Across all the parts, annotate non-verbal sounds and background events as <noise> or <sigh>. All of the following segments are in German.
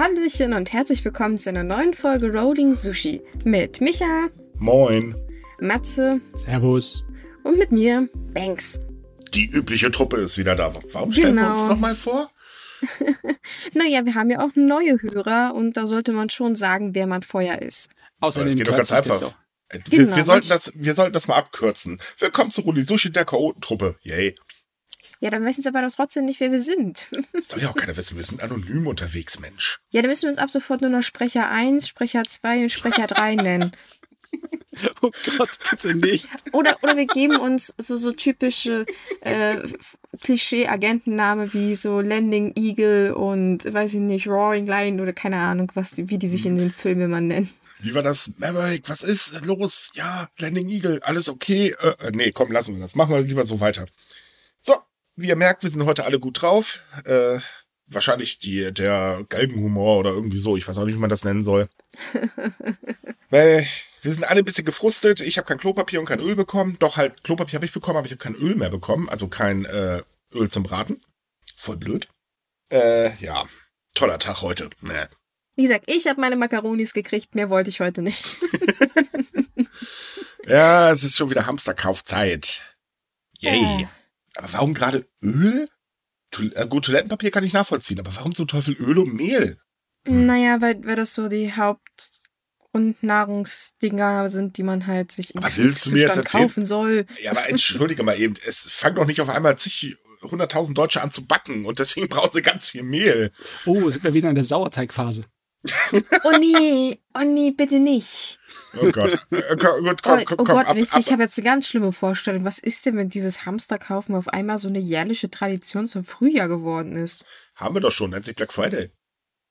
Hallöchen und herzlich willkommen zu einer neuen Folge Rolling Sushi mit Micha, Moin. Matze Servus. und mit mir, Banks. Die übliche Truppe ist wieder da. Warum stellen wir Genau. uns nochmal vor? <laughs> Naja, wir haben ja auch neue Hörer und da sollte man schon sagen, wer man vorher ist. Aber Außerdem das geht doch ganz einfach. Wir, Genau. wir, sollten das, wir sollten das mal abkürzen. Willkommen zu Rudi Sushi, der Chaotentruppe. Yay. Ja, dann wissen sie aber doch trotzdem nicht, wer wir sind. Das soll ja auch keiner wissen. Wir sind anonym unterwegs, Mensch. Ja, dann müssen wir uns ab sofort nur noch Sprecher 1, Sprecher 2 und Sprecher 3 nennen. <laughs> Oh Gott, bitte nicht. Oder, oder wir geben uns so, so typische äh, Klischee-Agentenname wie so Landing Eagle und weiß ich nicht, Roaring Lion oder keine Ahnung, was wie die sich in den Filmen immer nennen. Wie war das? Maverick, was ist los? Ja, Landing Eagle, alles okay? Äh, äh, nee, komm, lassen wir das. Machen wir lieber so weiter. Wie ihr merkt, wir sind heute alle gut drauf. Äh, wahrscheinlich die, der Galgenhumor oder irgendwie so. Ich weiß auch nicht, wie man das nennen soll. <laughs> Weil wir sind alle ein bisschen gefrustet. Ich habe kein Klopapier und kein Öl bekommen. Doch halt, Klopapier habe ich bekommen, aber ich habe kein Öl mehr bekommen. Also kein äh, Öl zum Braten. Voll blöd. Äh, ja. Toller Tag heute. Nee. Wie gesagt, ich habe meine Makaronis gekriegt, mehr wollte ich heute nicht. <laughs> Ja, es ist schon wieder Hamsterkaufzeit. Yay. Äh. Aber warum gerade Öl? Tu äh, gut, Toilettenpapier kann ich nachvollziehen, aber warum zum Teufel Öl und Mehl? Naja, weil, weil das so die Hauptgrundnahrungsdinger sind, die man halt sich im Aber willst du mir jetzt erzählen- kaufen soll. Ja, aber entschuldige mal eben, es fangen doch nicht auf einmal zig hunderttausend Deutsche an zu backen und deswegen brauchen sie ganz viel Mehl. Oh, sind wir wieder in der Sauerteigphase. Oh nee, oh nee, bitte nicht. Oh Gott. Äh, komm, gut, komm, oh, komm, oh Gott, ab, wisst ihr, ich habe jetzt eine ganz schlimme Vorstellung. Was ist denn, wenn dieses Hamsterkaufen auf einmal so eine jährliche Tradition zum Frühjahr geworden ist? Haben wir doch schon, nennt sich Black Friday.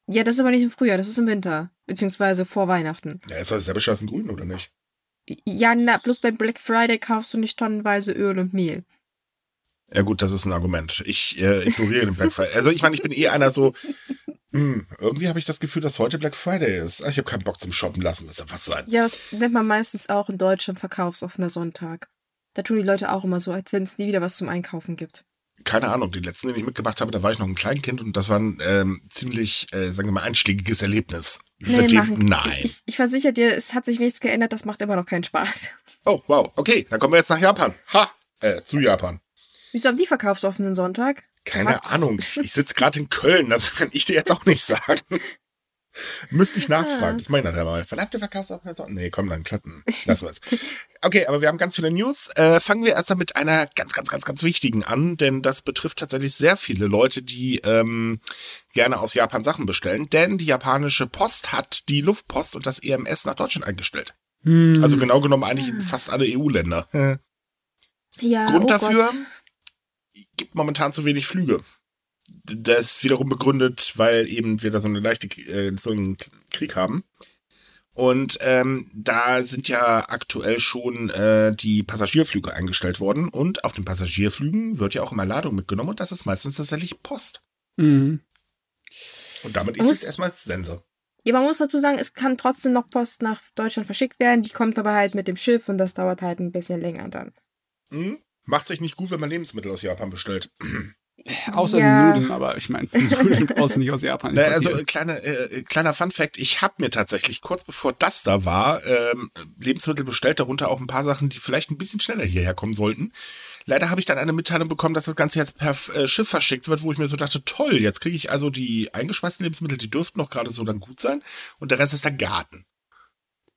Ja, das ist aber nicht im Frühjahr, das ist im Winter. Beziehungsweise vor Weihnachten. Ja, ist doch selber Scheiß in Grün, oder nicht? Ja, na, bloß beim Black Friday kaufst du nicht tonnenweise Öl und Mehl. Ja gut, das ist ein Argument. Ich äh, ignoriere den Black Friday. Also ich meine, ich bin eh einer so, hm, irgendwie habe ich das Gefühl, dass heute Black Friday ist. Ach, Ich habe keinen Bock zum Shoppen, lassen wir es einfach sein. Ja, das nennt man meistens auch in Deutschland verkaufsoffener Sonntag. Da tun die Leute auch immer so, als wenn es nie wieder was zum Einkaufen gibt. keine Ahnung, die letzten, den ich mitgemacht habe, da war ich noch ein Kleinkind und das war ein ähm, ziemlich, äh, sagen wir mal, einschlägiges Erlebnis. Seitdem, machen- nein. Ich, ich versichere dir, es hat sich nichts geändert, das macht immer noch keinen Spaß. oh, wow, okay, dann kommen wir jetzt nach Japan. Ha, äh, zu Japan. Wieso haben die verkaufsoffenen Sonntag? Keine Quatsch. Ahnung, ich sitze gerade in Köln, das kann ich dir jetzt auch nicht sagen. Müsste ich nachfragen, das meine ich nachher mal. Verkaufsoffene Sonntag? Nee, komm, dann klappen. <laughs> Lassen wir es. Okay, aber wir haben ganz viele News. Äh, fangen wir erst mal mit einer ganz, ganz, ganz, ganz wichtigen an, denn das betrifft tatsächlich sehr viele Leute, die ähm, gerne aus Japan Sachen bestellen. Denn die japanische Post hat die Luftpost und das EMS nach Deutschland eingestellt. Hm. Also genau genommen eigentlich in fast alle EU-Länder. Ja, Grund oh dafür? Gott. Gibt momentan zu wenig Flüge. Das wiederum begründet, weil eben wir da so eine leichte, äh, so einen Krieg haben. Und ähm, da sind ja aktuell schon äh, die Passagierflüge eingestellt worden. Und auf den Passagierflügen wird ja auch immer Ladung mitgenommen. Und das ist meistens tatsächlich Post. Mhm. Und damit Man ist muss- es erstmal Sense. Ja, man muss dazu sagen, es kann trotzdem noch Post nach Deutschland verschickt werden. Die kommt aber halt mit dem Schiff und das dauert halt ein bisschen länger dann. Hm? Macht sich nicht gut, wenn man Lebensmittel aus Japan bestellt. <clears throat> Außer Ja. Nudeln, aber ich meine, <laughs> Nudeln brauchst du nicht aus Japan. Na, also äh, kleiner, äh, kleiner Fun Fact, ich habe mir tatsächlich kurz bevor das da war, ähm, Lebensmittel bestellt, darunter auch ein paar Sachen, die vielleicht ein bisschen schneller hierher kommen sollten. Leider habe ich dann eine Mitteilung bekommen, dass das Ganze jetzt per äh, Schiff verschickt wird, wo ich mir so dachte, toll, jetzt kriege ich also die eingeschweißten Lebensmittel, die dürften noch gerade so dann gut sein und der Rest ist der Garten.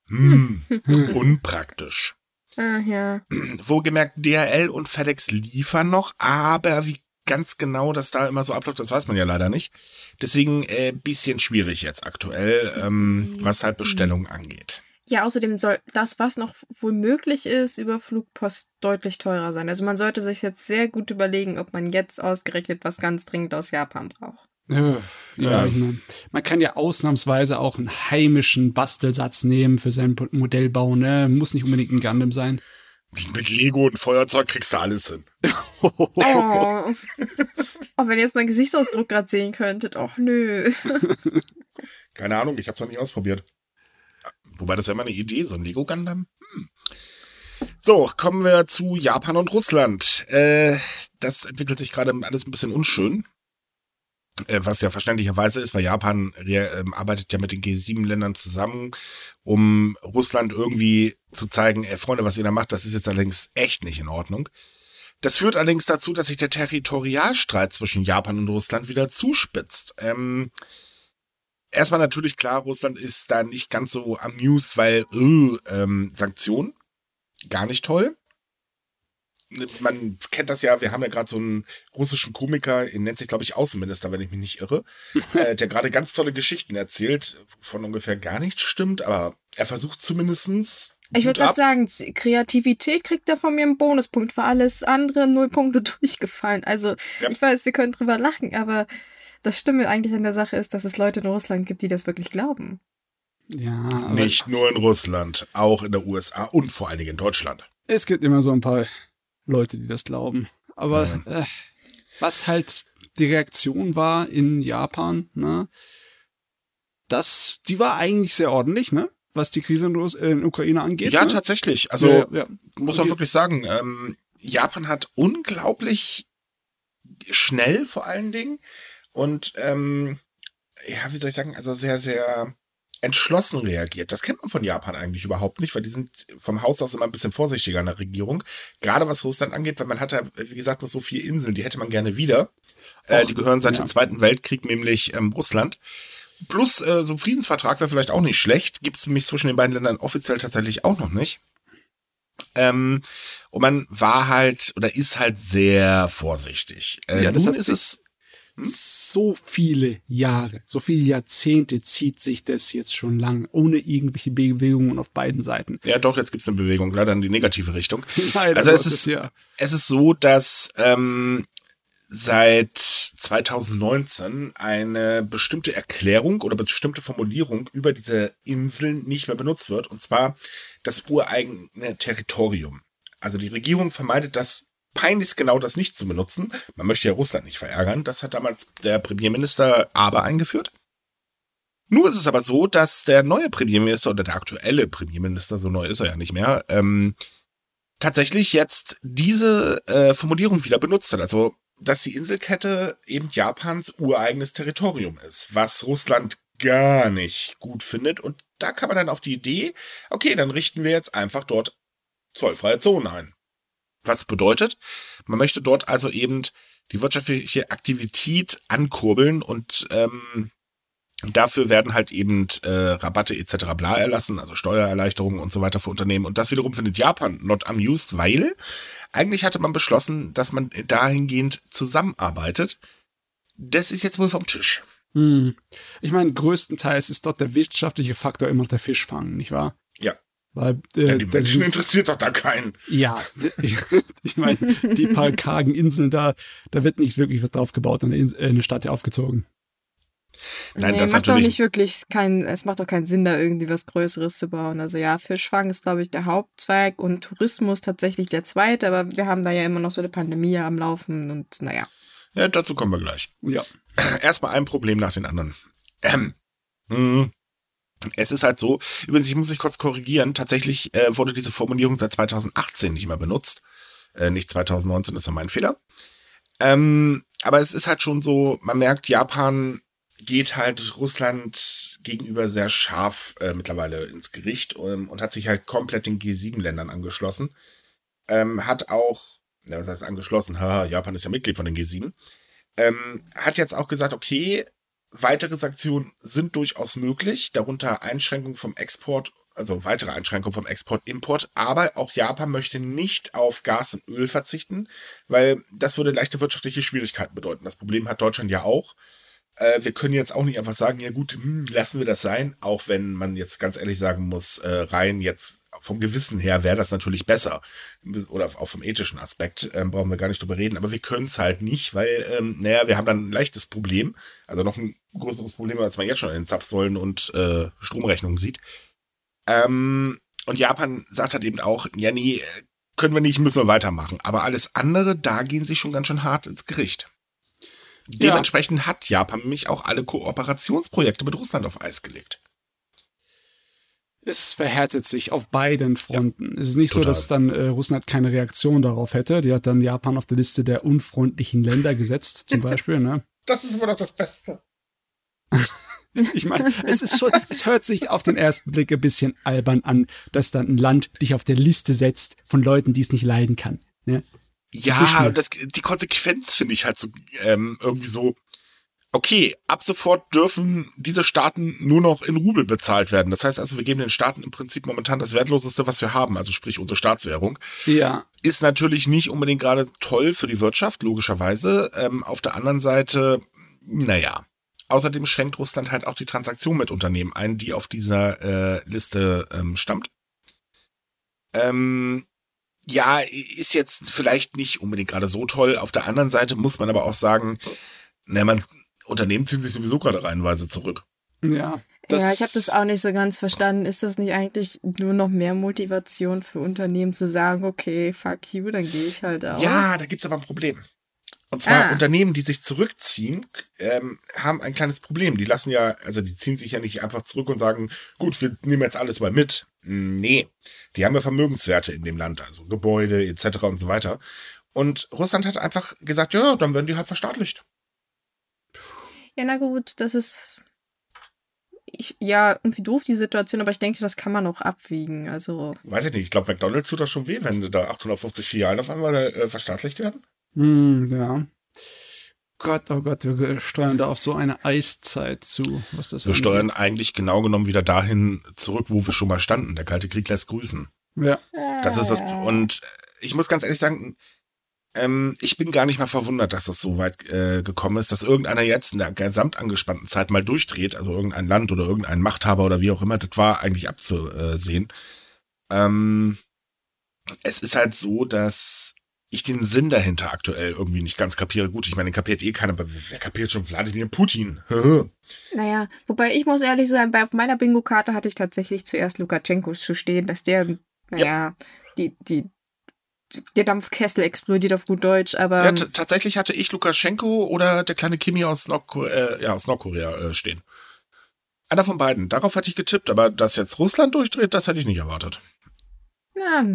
Hm, <laughs> unpraktisch. Ah, ja. Wohlgemerkt, DHL und FedEx liefern noch, aber wie ganz genau das da immer so abläuft, das weiß man ja leider nicht. Deswegen äh, bisschen schwierig jetzt aktuell, ähm, was halt Bestellungen angeht. Ja, außerdem soll das, was noch wohl möglich ist, über Flugpost deutlich teurer sein. Also man sollte sich jetzt sehr gut überlegen, ob man jetzt ausgerechnet was ganz dringend aus Japan braucht. Äh, ja, Ja. ich meine, man kann ja ausnahmsweise auch einen heimischen Bastelsatz nehmen für sein Modellbau, ne? Muss nicht unbedingt ein Gundam sein. Mit Lego und Feuerzeug kriegst du alles hin. Oh. oh, wenn ihr jetzt meinen Gesichtsausdruck gerade sehen könntet. Och, nö. <laughs> Keine Ahnung, ich hab's noch nicht ausprobiert. Wobei das ja immer eine Idee, so ein Lego Gundam. Hm. So, kommen wir zu Japan und Russland. Äh, das entwickelt sich gerade alles ein bisschen unschön. Äh, was ja verständlicherweise ist, weil Japan äh, arbeitet ja mit den G7-Ländern zusammen, um Russland irgendwie zu zeigen, ey, Freunde, was ihr da macht, das ist jetzt allerdings echt nicht in Ordnung. Das führt allerdings dazu, dass sich der Territorialstreit zwischen Japan und Russland wieder zuspitzt. Ähm, erstmal natürlich klar, Russland ist da nicht ganz so amused, weil äh, ähm, Sanktionen, gar nicht toll man kennt das ja, wir haben ja gerade so einen russischen Komiker, ihn nennt sich, glaube ich, Außenminister, wenn ich mich nicht irre, <laughs> äh, der gerade ganz tolle Geschichten erzählt, von ungefähr gar nichts stimmt, aber er versucht zumindestens. Ich würde gerade sagen, Kreativität kriegt er von mir einen Bonuspunkt, für alles andere null Punkte <laughs> durchgefallen. Also ja. ich weiß, wir können drüber lachen, aber das Stimme eigentlich an der Sache ist, dass es Leute in Russland gibt, die das wirklich glauben. Ja. Nicht nur in Russland, auch in der USA und vor allen Dingen in Deutschland. Es gibt immer so ein paar Leute, die das glauben. Aber ja. äh, was halt die Reaktion war in Japan, ne? Das, die war eigentlich sehr ordentlich, ne? Was die Krise in, Russ in Ukraine angeht. Ja, ne? tatsächlich. Also ja, ja. muss man wirklich sagen, ähm, Japan hat unglaublich schnell vor allen Dingen und ähm, ja, wie soll ich sagen, also sehr, sehr entschlossen reagiert. Das kennt man von Japan eigentlich überhaupt nicht, weil die sind vom Haus aus immer ein bisschen vorsichtiger in der Regierung. Gerade was Russland angeht, weil man hat ja, wie gesagt, noch so vier Inseln, die hätte man gerne wieder. Äh, die gehören seit ja. dem Zweiten Weltkrieg, nämlich ähm, Russland. Plus äh, so ein Friedensvertrag wäre vielleicht auch nicht schlecht. Gibt es nämlich zwischen den beiden Ländern offiziell tatsächlich auch noch nicht. Ähm, und man war halt oder ist halt sehr vorsichtig. Äh, ja, deshalb ist es hm? So viele Jahre, so viele Jahrzehnte zieht sich das jetzt schon lang, ohne irgendwelche Bewegungen auf beiden Seiten. Ja, doch, jetzt gibt es eine Bewegung, leider in die negative Richtung. <laughs> Leider also es ist, ja. es ist so, dass ähm, seit 2019 eine bestimmte Erklärung oder bestimmte Formulierung über diese Inseln nicht mehr benutzt wird, und zwar das ureigene Territorium. Also die Regierung vermeidet das peinlich genau das nicht zu benutzen. Man möchte ja Russland nicht verärgern. Das hat damals der Premierminister Aber eingeführt. Nur ist es aber so, dass der neue Premierminister oder der aktuelle Premierminister, so neu ist er ja nicht mehr, ähm, tatsächlich jetzt diese äh, Formulierung wieder benutzt hat. Also, dass die Inselkette eben Japans ureigenes Territorium ist, was Russland gar nicht gut findet. Und da kann man dann auf die Idee, okay, dann richten wir jetzt einfach dort zollfreie Zonen ein. Was bedeutet, man möchte dort also eben die wirtschaftliche Aktivität ankurbeln und ähm, dafür werden halt eben äh, Rabatte etc. bla erlassen, also Steuererleichterungen und so weiter für Unternehmen. Und das wiederum findet Japan not amused, weil eigentlich hatte man beschlossen, dass man dahingehend zusammenarbeitet. Das ist jetzt wohl vom Tisch. Hm. Ich meine, größtenteils ist dort der wirtschaftliche Faktor immer noch der Fischfang, nicht wahr? Ja. Weil, äh, ja, die Menschen interessiert doch da keinen. Ja, ich, <laughs> ich meine, die paar kargen Inseln da, da wird nicht wirklich was drauf gebaut und eine, eine Stadt ja aufgezogen. Nein, nee, das macht doch nicht wirklich keinen, es macht doch keinen Sinn, da irgendwie was Größeres zu bauen. Also ja, Fischfang ist, glaube ich, der Hauptzweig und Tourismus tatsächlich der zweite, aber wir haben da ja immer noch so eine Pandemie am Laufen und naja. Ja, dazu kommen wir gleich. Ja. Erstmal ein Problem nach den anderen. Ähm, hm. Es ist halt so, übrigens, ich muss mich kurz korrigieren, tatsächlich äh, wurde diese Formulierung seit 2018 nicht mehr benutzt. Äh, nicht 2019, das war mein Fehler. Ähm, aber es ist halt schon so, man merkt, Japan geht halt Russland gegenüber sehr scharf äh, mittlerweile ins Gericht ähm, und hat sich halt komplett den G7-Ländern angeschlossen. Ähm, hat auch, ja, was heißt angeschlossen? Haha, Japan ist ja Mitglied von den G7. Ähm, hat jetzt auch gesagt, okay, Weitere Sanktionen sind durchaus möglich, darunter Einschränkungen vom Export, also weitere Einschränkungen vom Export-Import, aber auch Japan möchte nicht auf Gas und Öl verzichten, weil das würde leichte wirtschaftliche Schwierigkeiten bedeuten. Das Problem hat Deutschland ja auch. Äh, wir können jetzt auch nicht einfach sagen, ja gut, hm, lassen wir das sein, auch wenn man jetzt ganz ehrlich sagen muss, äh, rein jetzt vom Gewissen her wäre das natürlich besser. Oder auch vom ethischen Aspekt ähm, brauchen wir gar nicht drüber reden, aber wir können es halt nicht, weil, ähm, naja, wir haben dann ein leichtes Problem, also noch ein größeres Problem, als man jetzt schon in den Zapfsäulen und äh, Stromrechnungen sieht. Ähm, und Japan sagt halt eben auch, ja, nee, können wir nicht, müssen wir weitermachen. Aber alles andere, da gehen sie schon ganz schön hart ins Gericht. Dementsprechend ja. hat Japan nämlich auch alle Kooperationsprojekte mit Russland auf Eis gelegt. Es verhärtet sich auf beiden Fronten. Ja, es ist nicht total. so, dass dann äh, Russland keine Reaktion darauf hätte. Die hat dann Japan auf die Liste der unfreundlichen Länder gesetzt, zum <laughs> Beispiel. Ne? Das ist immer noch das Beste. <laughs> Ich meine, es ist schon, es hört sich auf den ersten Blick ein bisschen albern an, dass dann ein Land dich auf der Liste setzt von Leuten, die es nicht leiden kann. Ne? Ja, das, die Konsequenz finde ich halt so ähm, irgendwie so. Okay, ab sofort dürfen diese Staaten nur noch in Rubel bezahlt werden. Das heißt also, wir geben den Staaten im Prinzip momentan das Wertloseste, was wir haben, also sprich unsere Staatswährung. Ja. Ist natürlich nicht unbedingt gerade toll für die Wirtschaft, logischerweise. Ähm, auf der anderen Seite, naja. Außerdem schränkt Russland halt auch die Transaktion mit Unternehmen ein, die auf dieser äh, Liste ähm, stammt. Ähm, ja, ist jetzt vielleicht nicht unbedingt gerade so toll. Auf der anderen Seite muss man aber auch sagen, na, man, Unternehmen ziehen sich sowieso gerade reihenweise zurück. Ja. ja, ich habe das auch nicht so ganz verstanden. Ist das nicht eigentlich nur noch mehr Motivation für Unternehmen zu sagen, okay, fuck you, dann gehe ich halt auch? Ja, da gibt's aber ein Problem. Und zwar Ah. Unternehmen, die sich zurückziehen, ähm, haben ein kleines Problem. Die lassen ja, also die ziehen sich ja nicht einfach zurück und sagen, gut, wir nehmen jetzt alles mal mit. Nee, die haben ja Vermögenswerte in dem Land, also Gebäude etc. und so weiter. Und Russland hat einfach gesagt, ja, dann werden die halt verstaatlicht. Ja, na gut, das ist ich, ja irgendwie doof, die Situation, aber ich denke, das kann man auch abwiegen. Also, Weiß ich nicht, ich glaube, McDonalds tut das schon weh, wenn da 850 Filialen auf einmal äh, verstaatlicht werden. Hm, ja. Gott, oh Gott, wir steuern da auf so eine Eiszeit zu, was das Wir steuern eigentlich genau genommen wieder dahin zurück, wo wir schon mal standen. Der Kalte Krieg lässt grüßen. Ja. Das ist das. Und ich muss ganz ehrlich sagen, ähm, ich bin gar nicht mal verwundert, dass das so weit äh, gekommen ist, dass irgendeiner jetzt in der gesamt angespannten Zeit mal durchdreht, also irgendein Land oder irgendein Machthaber oder wie auch immer, das war eigentlich abzusehen. Ähm, es ist halt so, dass ich den Sinn dahinter aktuell irgendwie nicht ganz kapiere. Gut, ich meine, den kapiert eh keiner, aber wer kapiert schon Wladimir Putin? naja, wobei ich muss ehrlich sein, bei auf meiner Bingo-Karte hatte ich tatsächlich zuerst Lukaschenko zu stehen, dass der, naja, die, die, der Dampfkessel explodiert auf gut Deutsch, aber ja, tatsächlich hatte ich Lukaschenko oder der kleine Kimi aus, Nordko äh, ja, aus Nordkorea äh, stehen. Einer von beiden. Darauf hatte ich getippt, aber dass jetzt Russland durchdreht, das hätte ich nicht erwartet. ja,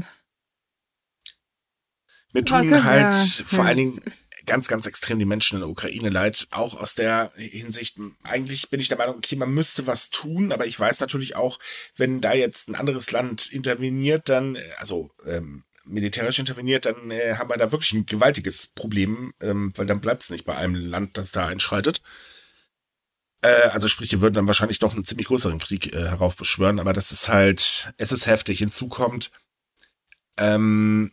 Mir tun ja, halt ja. vor allen Dingen ganz, ganz extrem die Menschen in der Ukraine leid. Auch aus der Hinsicht, eigentlich bin ich der Meinung, okay, man müsste was tun, aber ich weiß natürlich auch, wenn da jetzt ein anderes Land interveniert, dann, also ähm, militärisch interveniert, dann äh, haben wir da wirklich ein gewaltiges Problem, ähm, weil dann bleibt es nicht bei einem Land, das da einschreitet. Äh, also sprich, wir würden dann wahrscheinlich doch einen ziemlich größeren Krieg äh, heraufbeschwören, aber das ist halt, es ist heftig. Hinzu kommt, ähm,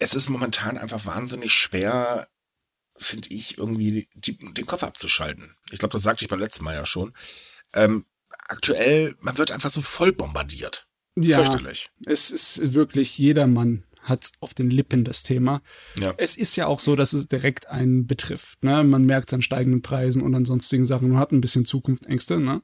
es ist momentan einfach wahnsinnig schwer, finde ich, irgendwie die, den Kopf abzuschalten. Ich glaube, das sagte ich beim letzten Mal ja schon. Ähm, aktuell, man wird einfach so voll bombardiert. Ja, Fürchterlich. es ist wirklich jedermann hat's auf den Lippen, das Thema. Ja. Es ist ja auch so, dass es direkt einen betrifft. Ne? Man merkt es an steigenden Preisen und an sonstigen Sachen. Man hat ein bisschen Zukunftsängste. Ne?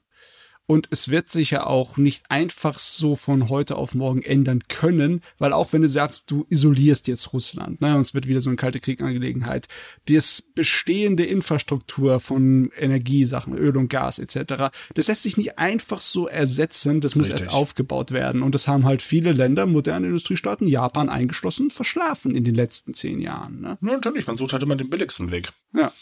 Und es wird sich ja auch nicht einfach so von heute auf morgen ändern können, weil auch wenn du sagst, du isolierst jetzt Russland, ne, und es wird wieder so eine kalte Kriegangelegenheit, das bestehende Infrastruktur von Energiesachen, Öl und Gas etc., das lässt sich nicht einfach so ersetzen, das muss Richtig. erst aufgebaut werden. Und das haben halt viele Länder, moderne Industriestaaten, Japan eingeschlossen, verschlafen in den letzten zehn Jahren. Ne? Ja, natürlich, man sucht halt immer den billigsten Weg. Ja.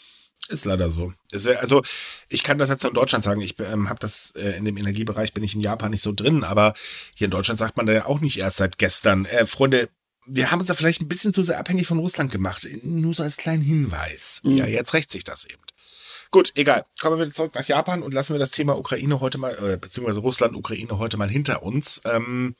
Ist leider so. Ist ja, also ich kann das jetzt in Deutschland sagen. Ich ähm, habe das äh, in dem Energiebereich bin ich in Japan nicht so drin, aber hier in Deutschland sagt man da ja auch nicht erst seit gestern. Äh, Freunde, wir haben uns da vielleicht ein bisschen zu sehr abhängig von Russland gemacht. Nur so als kleinen Hinweis. Mhm. Ja, jetzt rächt sich das eben. Gut, egal. Kommen wir wieder zurück nach Japan und lassen wir das Thema Ukraine heute mal, äh, beziehungsweise Russland, Ukraine heute mal hinter uns. Ähm,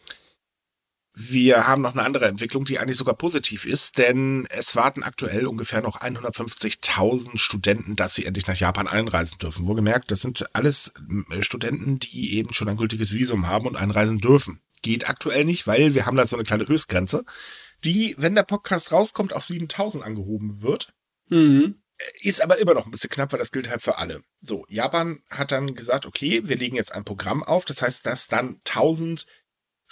wir haben noch eine andere Entwicklung, die eigentlich sogar positiv ist, denn es warten aktuell ungefähr noch 150.000 Studenten, dass sie endlich nach Japan einreisen dürfen. Wohlgemerkt, das sind alles äh, Studenten, die eben schon ein gültiges Visum haben und einreisen dürfen. Geht aktuell nicht, weil wir haben da so eine kleine Höchstgrenze, die, wenn der Podcast rauskommt, auf 7.000 angehoben wird. Mhm. Ist aber immer noch ein bisschen knapp, weil das gilt halt für alle. So, Japan hat dann gesagt, okay, wir legen jetzt ein Programm auf. Das heißt, dass dann 1000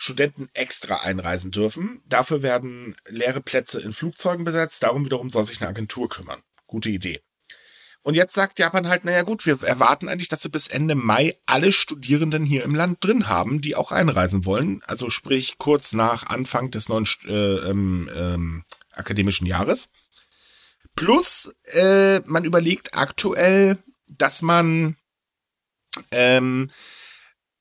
Studenten extra einreisen dürfen. Dafür werden leere Plätze in Flugzeugen besetzt. Darum wiederum soll sich eine Agentur kümmern. Gute Idee. Und jetzt sagt Japan halt, naja gut, wir erwarten eigentlich, dass wir bis Ende Mai alle Studierenden hier im Land drin haben, die auch einreisen wollen. Also sprich kurz nach Anfang des neuen äh, ähm, ähm, akademischen Jahres. Plus, äh, man überlegt aktuell, dass man ähm,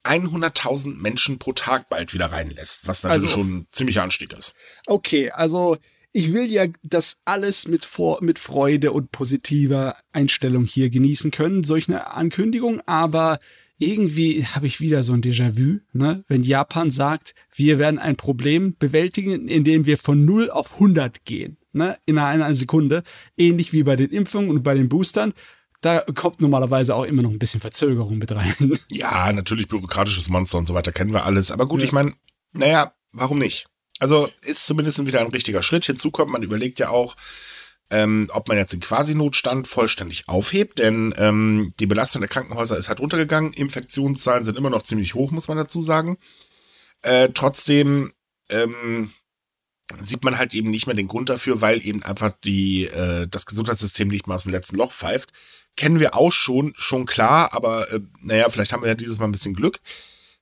100.000 Menschen pro Tag bald wieder reinlässt, was natürlich Also- schon ein ziemlicher Anstieg ist. Okay, also ich will ja das alles mit, vor, mit Freude und positiver Einstellung hier genießen können, solch eine Ankündigung, aber irgendwie habe ich wieder so ein Déjà-vu, ne? wenn Japan sagt, wir werden ein Problem bewältigen, indem wir von 0 auf 100 gehen, ne? in einer Sekunde, ähnlich wie bei den Impfungen und bei den Boostern. Da kommt normalerweise auch immer noch ein bisschen Verzögerung mit rein. <laughs> Ja, natürlich bürokratisches Monster und so weiter kennen wir alles. Aber gut, Ja. ich meine, naja, warum nicht? Also ist zumindest wieder ein richtiger Schritt. Hinzu kommt, man überlegt ja auch, ähm, ob man jetzt den Quasi-Notstand vollständig aufhebt, denn ähm, die Belastung der Krankenhäuser ist halt runtergegangen. Infektionszahlen sind immer noch ziemlich hoch, muss man dazu sagen. Äh, trotzdem ähm, sieht man halt eben nicht mehr den Grund dafür, weil eben einfach die äh, das Gesundheitssystem nicht mal aus dem letzten Loch pfeift. Kennen wir auch schon, schon klar, aber äh, naja, vielleicht haben wir ja dieses Mal ein bisschen Glück.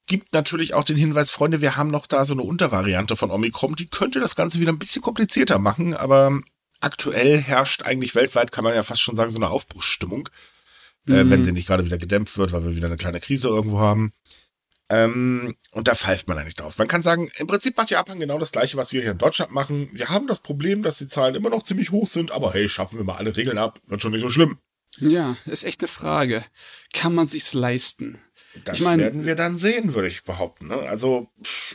Gibt natürlich auch den Hinweis, Freunde, wir haben noch da so eine Untervariante von Omikron, die könnte das Ganze wieder ein bisschen komplizierter machen, aber aktuell herrscht eigentlich weltweit, kann man ja fast schon sagen, so eine Aufbruchsstimmung, äh, Mhm. wenn sie nicht gerade wieder gedämpft wird, weil wir wieder eine kleine Krise irgendwo haben. Ähm, und da pfeift man eigentlich drauf. Man kann sagen, im Prinzip macht Japan genau das gleiche, was wir hier in Deutschland machen. Wir haben das Problem, dass die Zahlen immer noch ziemlich hoch sind, aber hey, schaffen wir mal alle Regeln ab, wird schon nicht so schlimm. Ja, ist echt eine Frage. Kann man sich's leisten? Das Ich mein- werden wir dann sehen, würde ich behaupten. Ne? Also,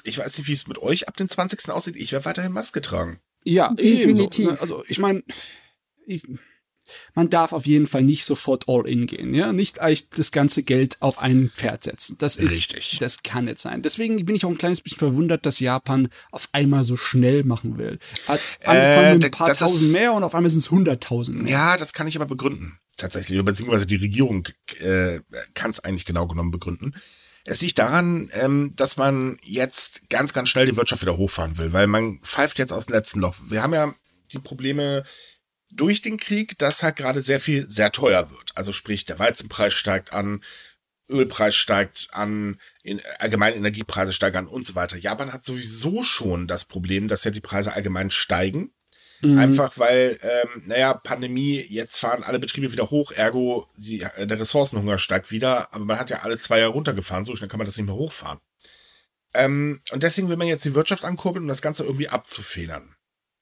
ich weiß nicht, wie es mit euch ab dem 20. aussieht. Ich werde weiterhin Maske tragen. Ja, Definitiv. Ebenso, ne? Also ich meine, man darf auf jeden Fall nicht sofort all in gehen, ja, nicht eigentlich das ganze Geld auf ein Pferd setzen. Das ist, Richtig. das kann nicht sein. Deswegen bin ich auch ein kleines bisschen verwundert, dass Japan auf einmal so schnell machen will. Hat angefangen Äh, mit ein paar das ist- tausend mehr und auf einmal sind es hunderttausend mehr. Ja, das kann ich aber begründen. Tatsächlich. Beziehungsweise die Regierung äh, kann es eigentlich genau genommen begründen. Es liegt daran, ähm, dass man jetzt ganz, ganz schnell die Wirtschaft wieder hochfahren will, weil man pfeift jetzt aus dem letzten Loch. Wir haben ja die Probleme durch den Krieg, dass halt gerade sehr viel sehr teuer wird. Also sprich, der Weizenpreis steigt an, Ölpreis steigt an, in, allgemein Energiepreise steigen an und so weiter. Japan hat sowieso schon das Problem, dass ja die Preise allgemein steigen. Mhm. Einfach weil, ähm, naja, Pandemie, jetzt fahren alle Betriebe wieder hoch, ergo sie, äh, der Ressourcenhunger steigt wieder, aber man hat ja alle zwei Jahre runtergefahren, so schnell kann man das nicht mehr hochfahren. Ähm, und deswegen will man jetzt die Wirtschaft ankurbeln, um das Ganze irgendwie abzufedern.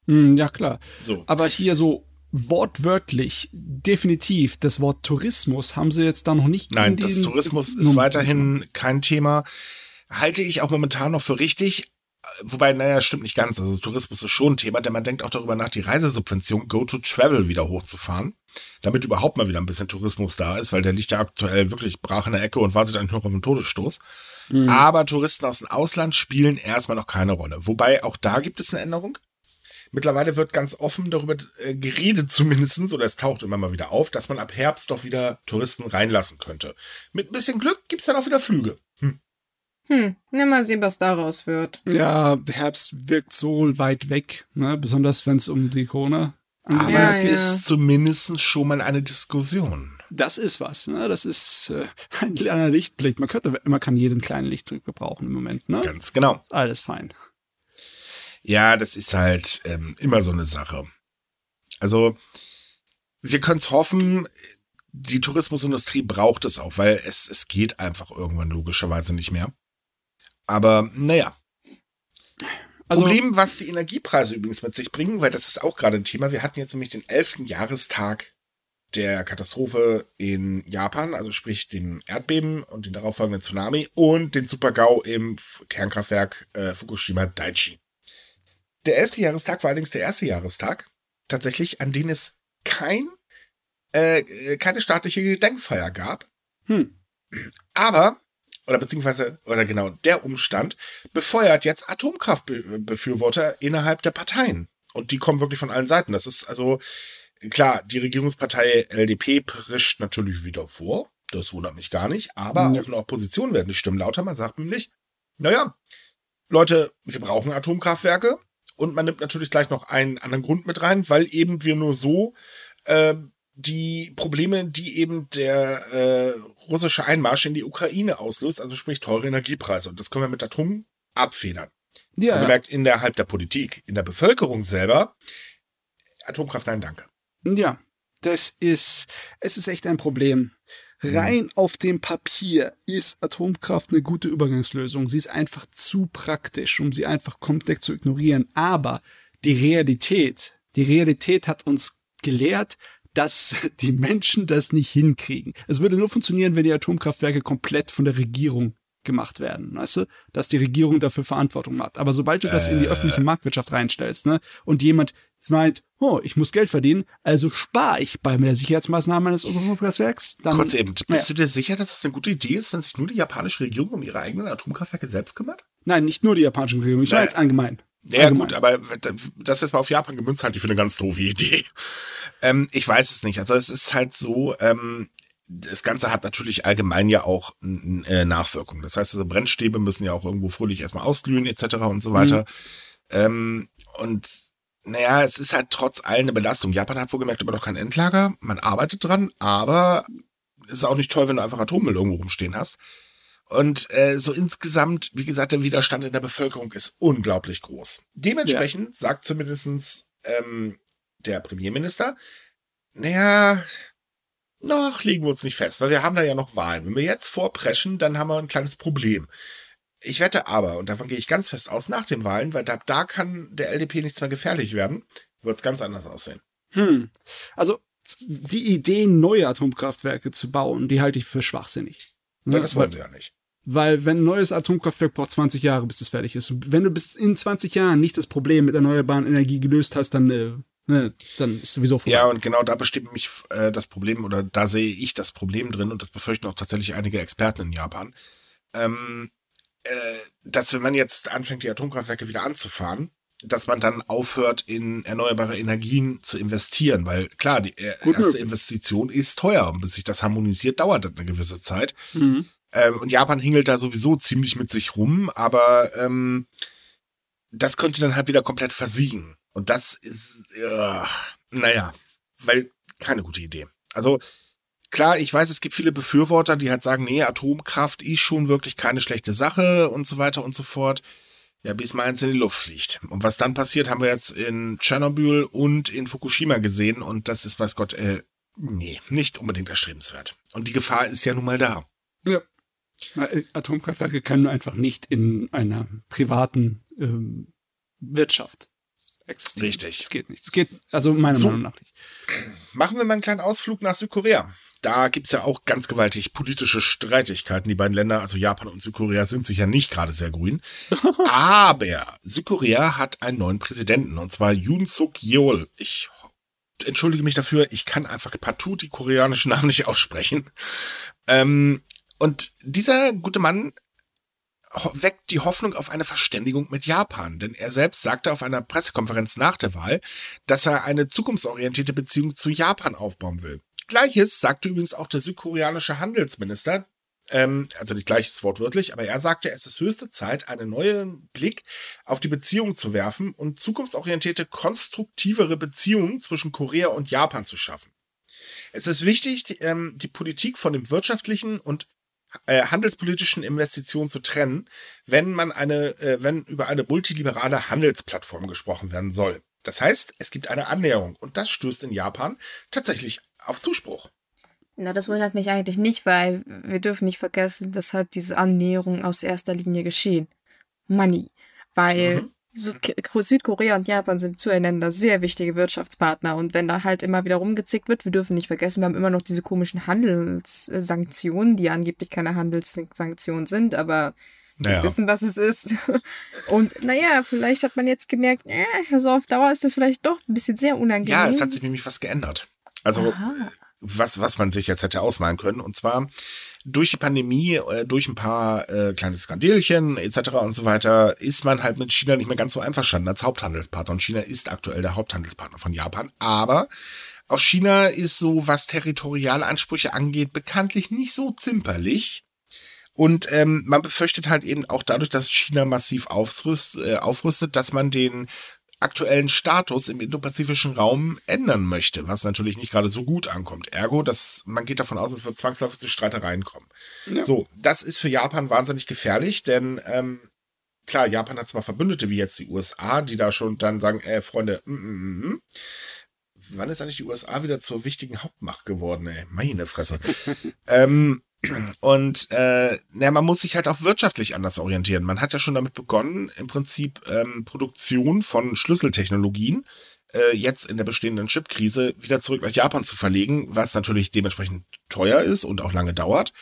Mm, Ja, klar. So. Aber hier so wortwörtlich, definitiv, das Wort Tourismus haben sie jetzt da noch nicht Nein, in das Tourismus ist weiterhin kein Thema. Halte ich auch momentan noch für richtig. Wobei, naja, stimmt nicht ganz. Also Tourismus ist schon ein Thema, denn man denkt auch darüber nach, die Reisesubvention Go to Travel wieder hochzufahren, damit überhaupt mal wieder ein bisschen Tourismus da ist, weil der liegt ja aktuell wirklich brach in der Ecke und wartet eigentlich nur auf einen Todesstoß. Mhm. Aber Touristen aus dem Ausland spielen erstmal noch keine Rolle. Wobei auch da gibt es eine Änderung. Mittlerweile wird ganz offen darüber äh, geredet zumindestens oder es taucht immer mal wieder auf, dass man ab Herbst doch wieder Touristen reinlassen könnte. Mit ein bisschen Glück gibt's dann auch wieder Flüge. Hm. Na mal sehen, was daraus wird. Ja, der Herbst wirkt so weit weg, ne? besonders wenn es um die Corona Aber angeht. Ja, es ja. ist zumindest schon mal eine Diskussion. Das ist was, ne? Das ist äh, ein kleiner Lichtblick. Man könnte, man kann jeden kleinen Lichtblick gebrauchen im Moment, ne? Ganz genau. Ist alles fein. Ja, das ist halt ähm, immer so eine Sache. Also, wir können es hoffen, die Tourismusindustrie braucht es auch, weil es, es geht einfach irgendwann logischerweise nicht mehr. Aber naja, Also, Problem, was die Energiepreise übrigens mit sich bringen, weil das ist auch gerade ein Thema. Wir hatten jetzt nämlich den 11. Jahrestag der Katastrophe in Japan, also sprich dem Erdbeben und den darauffolgenden Tsunami und den Super-GAU im Kernkraftwerk äh, Fukushima Daiichi. Der 11. Jahrestag war allerdings der erste Jahrestag, tatsächlich, an den es kein, äh, äh, keine staatliche Gedenkfeier gab. hm, Aber, oder beziehungsweise, oder genau, der Umstand befeuert jetzt Atomkraftbefürworter innerhalb der Parteien. Und die kommen wirklich von allen Seiten. Das ist also, klar, die Regierungspartei LDP prischt natürlich wieder vor. Das wundert mich gar nicht. Aber Ja. auch in der Opposition werden die Stimmen lauter. Man sagt nämlich, naja, Leute, wir brauchen Atomkraftwerke. Und man nimmt natürlich gleich noch einen anderen Grund mit rein, weil eben wir nur so äh, die Probleme, die eben der äh, russische Einmarsch in die Ukraine auslöst, also sprich teure Energiepreise. Und das können wir mit Atom abfedern. ja, Man merkt innerhalb der Politik, in der Bevölkerung selber, Atomkraft, nein, danke. Ja, das ist, es ist echt ein Problem. Rein auf dem Papier ist Atomkraft eine gute Übergangslösung. Sie ist einfach zu praktisch, um sie einfach komplett zu ignorieren. Aber die Realität, die Realität hat uns gelehrt, dass <laughs> die Menschen das nicht hinkriegen. Es würde nur funktionieren, wenn die Atomkraftwerke komplett von der Regierung gemacht werden, weißt du, dass die Regierung dafür Verantwortung hat. Aber sobald du das in die öffentliche Marktwirtschaft reinstellst, ne, und jemand meint, oh, ich muss Geld verdienen, also spare ich bei der Sicherheitsmaßnahme meines Atomkraftwerks, dann. Kurz eben, bist ja. du dir sicher, dass es eine gute Idee ist, wenn sich nur die japanische Regierung um ihre eigenen Atomkraftwerke selbst kümmert? Nein, nicht nur die japanische Regierung, ich war jetzt allgemein. Ja, allgemein. gut, aber das jetzt mal auf Japan gemünzt halte ich für eine ganz doofe Idee. <laughs> Ähm, ich weiß es nicht. Also es ist halt so, ähm, das Ganze hat natürlich allgemein ja auch äh, Nachwirkungen. Das heißt, also Brennstäbe müssen ja auch irgendwo fröhlich erstmal ausglühen etc. und so weiter. Mhm. Ähm, und naja, es ist halt trotz allem eine Belastung. Japan hat wohlgemerkt immer noch kein Endlager. Man arbeitet dran, aber es ist auch nicht toll, wenn du einfach Atommüll irgendwo rumstehen hast. Und äh, so insgesamt, wie gesagt, der Widerstand in der Bevölkerung ist unglaublich groß. Dementsprechend ja. sagt zumindestens ähm, der Premierminister, naja, noch legen wir uns nicht fest, weil wir haben da ja noch Wahlen. Wenn wir jetzt vorpreschen, dann haben wir ein kleines Problem. Ich wette aber, und davon gehe ich ganz fest aus, nach den Wahlen, weil da, da kann der LDP nichts mehr gefährlich werden, wird es ganz anders aussehen. Hm. Also die Idee, neue Atomkraftwerke zu bauen, die halte ich für schwachsinnig. Ja, das wollen sie ja nicht. Weil wenn ein neues Atomkraftwerk braucht 20 Jahre, bis es fertig ist. Wenn du bis in 20 Jahren nicht das Problem mit erneuerbaren Energie gelöst hast, dann äh, Ne, dann ist sowieso vorbei. Ja, und genau da besteht nämlich äh, das Problem, oder da sehe ich das Problem drin, und das befürchten auch tatsächlich einige Experten in Japan, ähm, äh, dass wenn man jetzt anfängt, die Atomkraftwerke wieder anzufahren, dass man dann aufhört, in erneuerbare Energien zu investieren, weil klar, die äh, erste. Investition ist teuer und bis sich das harmonisiert, dauert das eine gewisse Zeit. Mhm. Ähm, und Japan hingelt da sowieso ziemlich mit sich rum, aber ähm, das könnte dann halt wieder komplett versiegen. Und das ist, äh, naja, weil keine gute Idee. Also klar, ich weiß, es gibt viele Befürworter, die halt sagen, nee, Atomkraft ist schon wirklich keine schlechte Sache und so weiter und so fort. Ja, bis mal eins in die Luft fliegt. Und was dann passiert, haben wir jetzt in Tschernobyl und in Fukushima gesehen. Und das ist, weiß Gott, äh, nee, nicht unbedingt erstrebenswert. Und die Gefahr ist ja nun mal da. Ja. Äh, Atomkraftwerke können einfach nicht in einer privaten ähm, Wirtschaft existieren. Richtig. Es geht nicht. Es geht, also meiner so, Meinung nach nicht. Machen wir mal einen kleinen Ausflug nach Südkorea. Da gibt's ja auch ganz gewaltig politische Streitigkeiten. Die beiden Länder, also Japan und Südkorea, sind sich ja nicht gerade sehr grün. <laughs> Aber Südkorea hat einen neuen Präsidenten, und zwar Yoon Suk Yeol. Ich entschuldige mich dafür, ich kann einfach partout die koreanischen Namen nicht aussprechen. Ähm, und dieser gute Mann weckt die Hoffnung auf eine Verständigung mit Japan, denn er selbst sagte auf einer Pressekonferenz nach der Wahl, dass er eine zukunftsorientierte Beziehung zu Japan aufbauen will. Gleiches sagte übrigens auch der südkoreanische Handelsminister, ähm, also nicht gleiches wortwörtlich, aber er sagte, es ist höchste Zeit, einen neuen Blick auf die Beziehung zu werfen und zukunftsorientierte, konstruktivere Beziehungen zwischen Korea und Japan zu schaffen. Es ist wichtig, die, ähm, die Politik von dem wirtschaftlichen und äh, handelspolitischen Investitionen zu trennen, wenn man eine, äh, wenn über eine multiliberale Handelsplattform gesprochen werden soll. Das heißt, es gibt eine Annäherung und das stößt in Japan tatsächlich auf Zuspruch. Na, das wundert mich eigentlich nicht, weil wir dürfen nicht vergessen, weshalb diese Annäherung aus erster Linie geschehen. Money. Weil mhm. Südkorea und Japan sind zueinander sehr wichtige Wirtschaftspartner. Und wenn da halt immer wieder rumgezickt wird, wir dürfen nicht vergessen, wir haben immer noch diese komischen Handelssanktionen, die angeblich keine Handelssanktionen sind, aber naja. wir wissen, was es ist. <laughs> Und naja, vielleicht hat man jetzt gemerkt, äh, also auf Dauer ist das vielleicht doch ein bisschen sehr unangenehm. Ja, es hat sich nämlich was geändert. Also, Aha. was, was man sich jetzt hätte ausmalen können. Und zwar, durch die Pandemie, äh, durch ein paar äh, kleine Skandelchen etc. und so weiter, ist man halt mit China nicht mehr ganz so einverstanden als Haupthandelspartner. Und China ist aktuell der Haupthandelspartner von Japan. Aber auch China ist so, was territoriale Ansprüche angeht, bekanntlich nicht so zimperlich. Und ähm, man befürchtet halt eben auch dadurch, dass China massiv aufrüst, äh, aufrüstet, dass man den aktuellen Status im indopazifischen Raum ändern möchte, was natürlich nicht gerade so gut ankommt. Ergo, dass man geht davon aus, es wird zwangsläufig zu Streitereien kommen. Ja. So, das ist für Japan wahnsinnig gefährlich, denn ähm, klar, Japan hat zwar Verbündete wie jetzt die USA, die da schon dann sagen, äh, Freunde, mm, mm, mm, wann ist eigentlich die USA wieder zur wichtigen Hauptmacht geworden, ey? Meine Fresse. <laughs> ähm, und äh, na, man muss sich halt auch wirtschaftlich anders orientieren. Man hat ja schon damit begonnen, im Prinzip ähm, Produktion von Schlüsseltechnologien äh, jetzt in der bestehenden Chipkrise wieder zurück nach Japan zu verlegen, was natürlich dementsprechend teuer ist und auch lange dauert.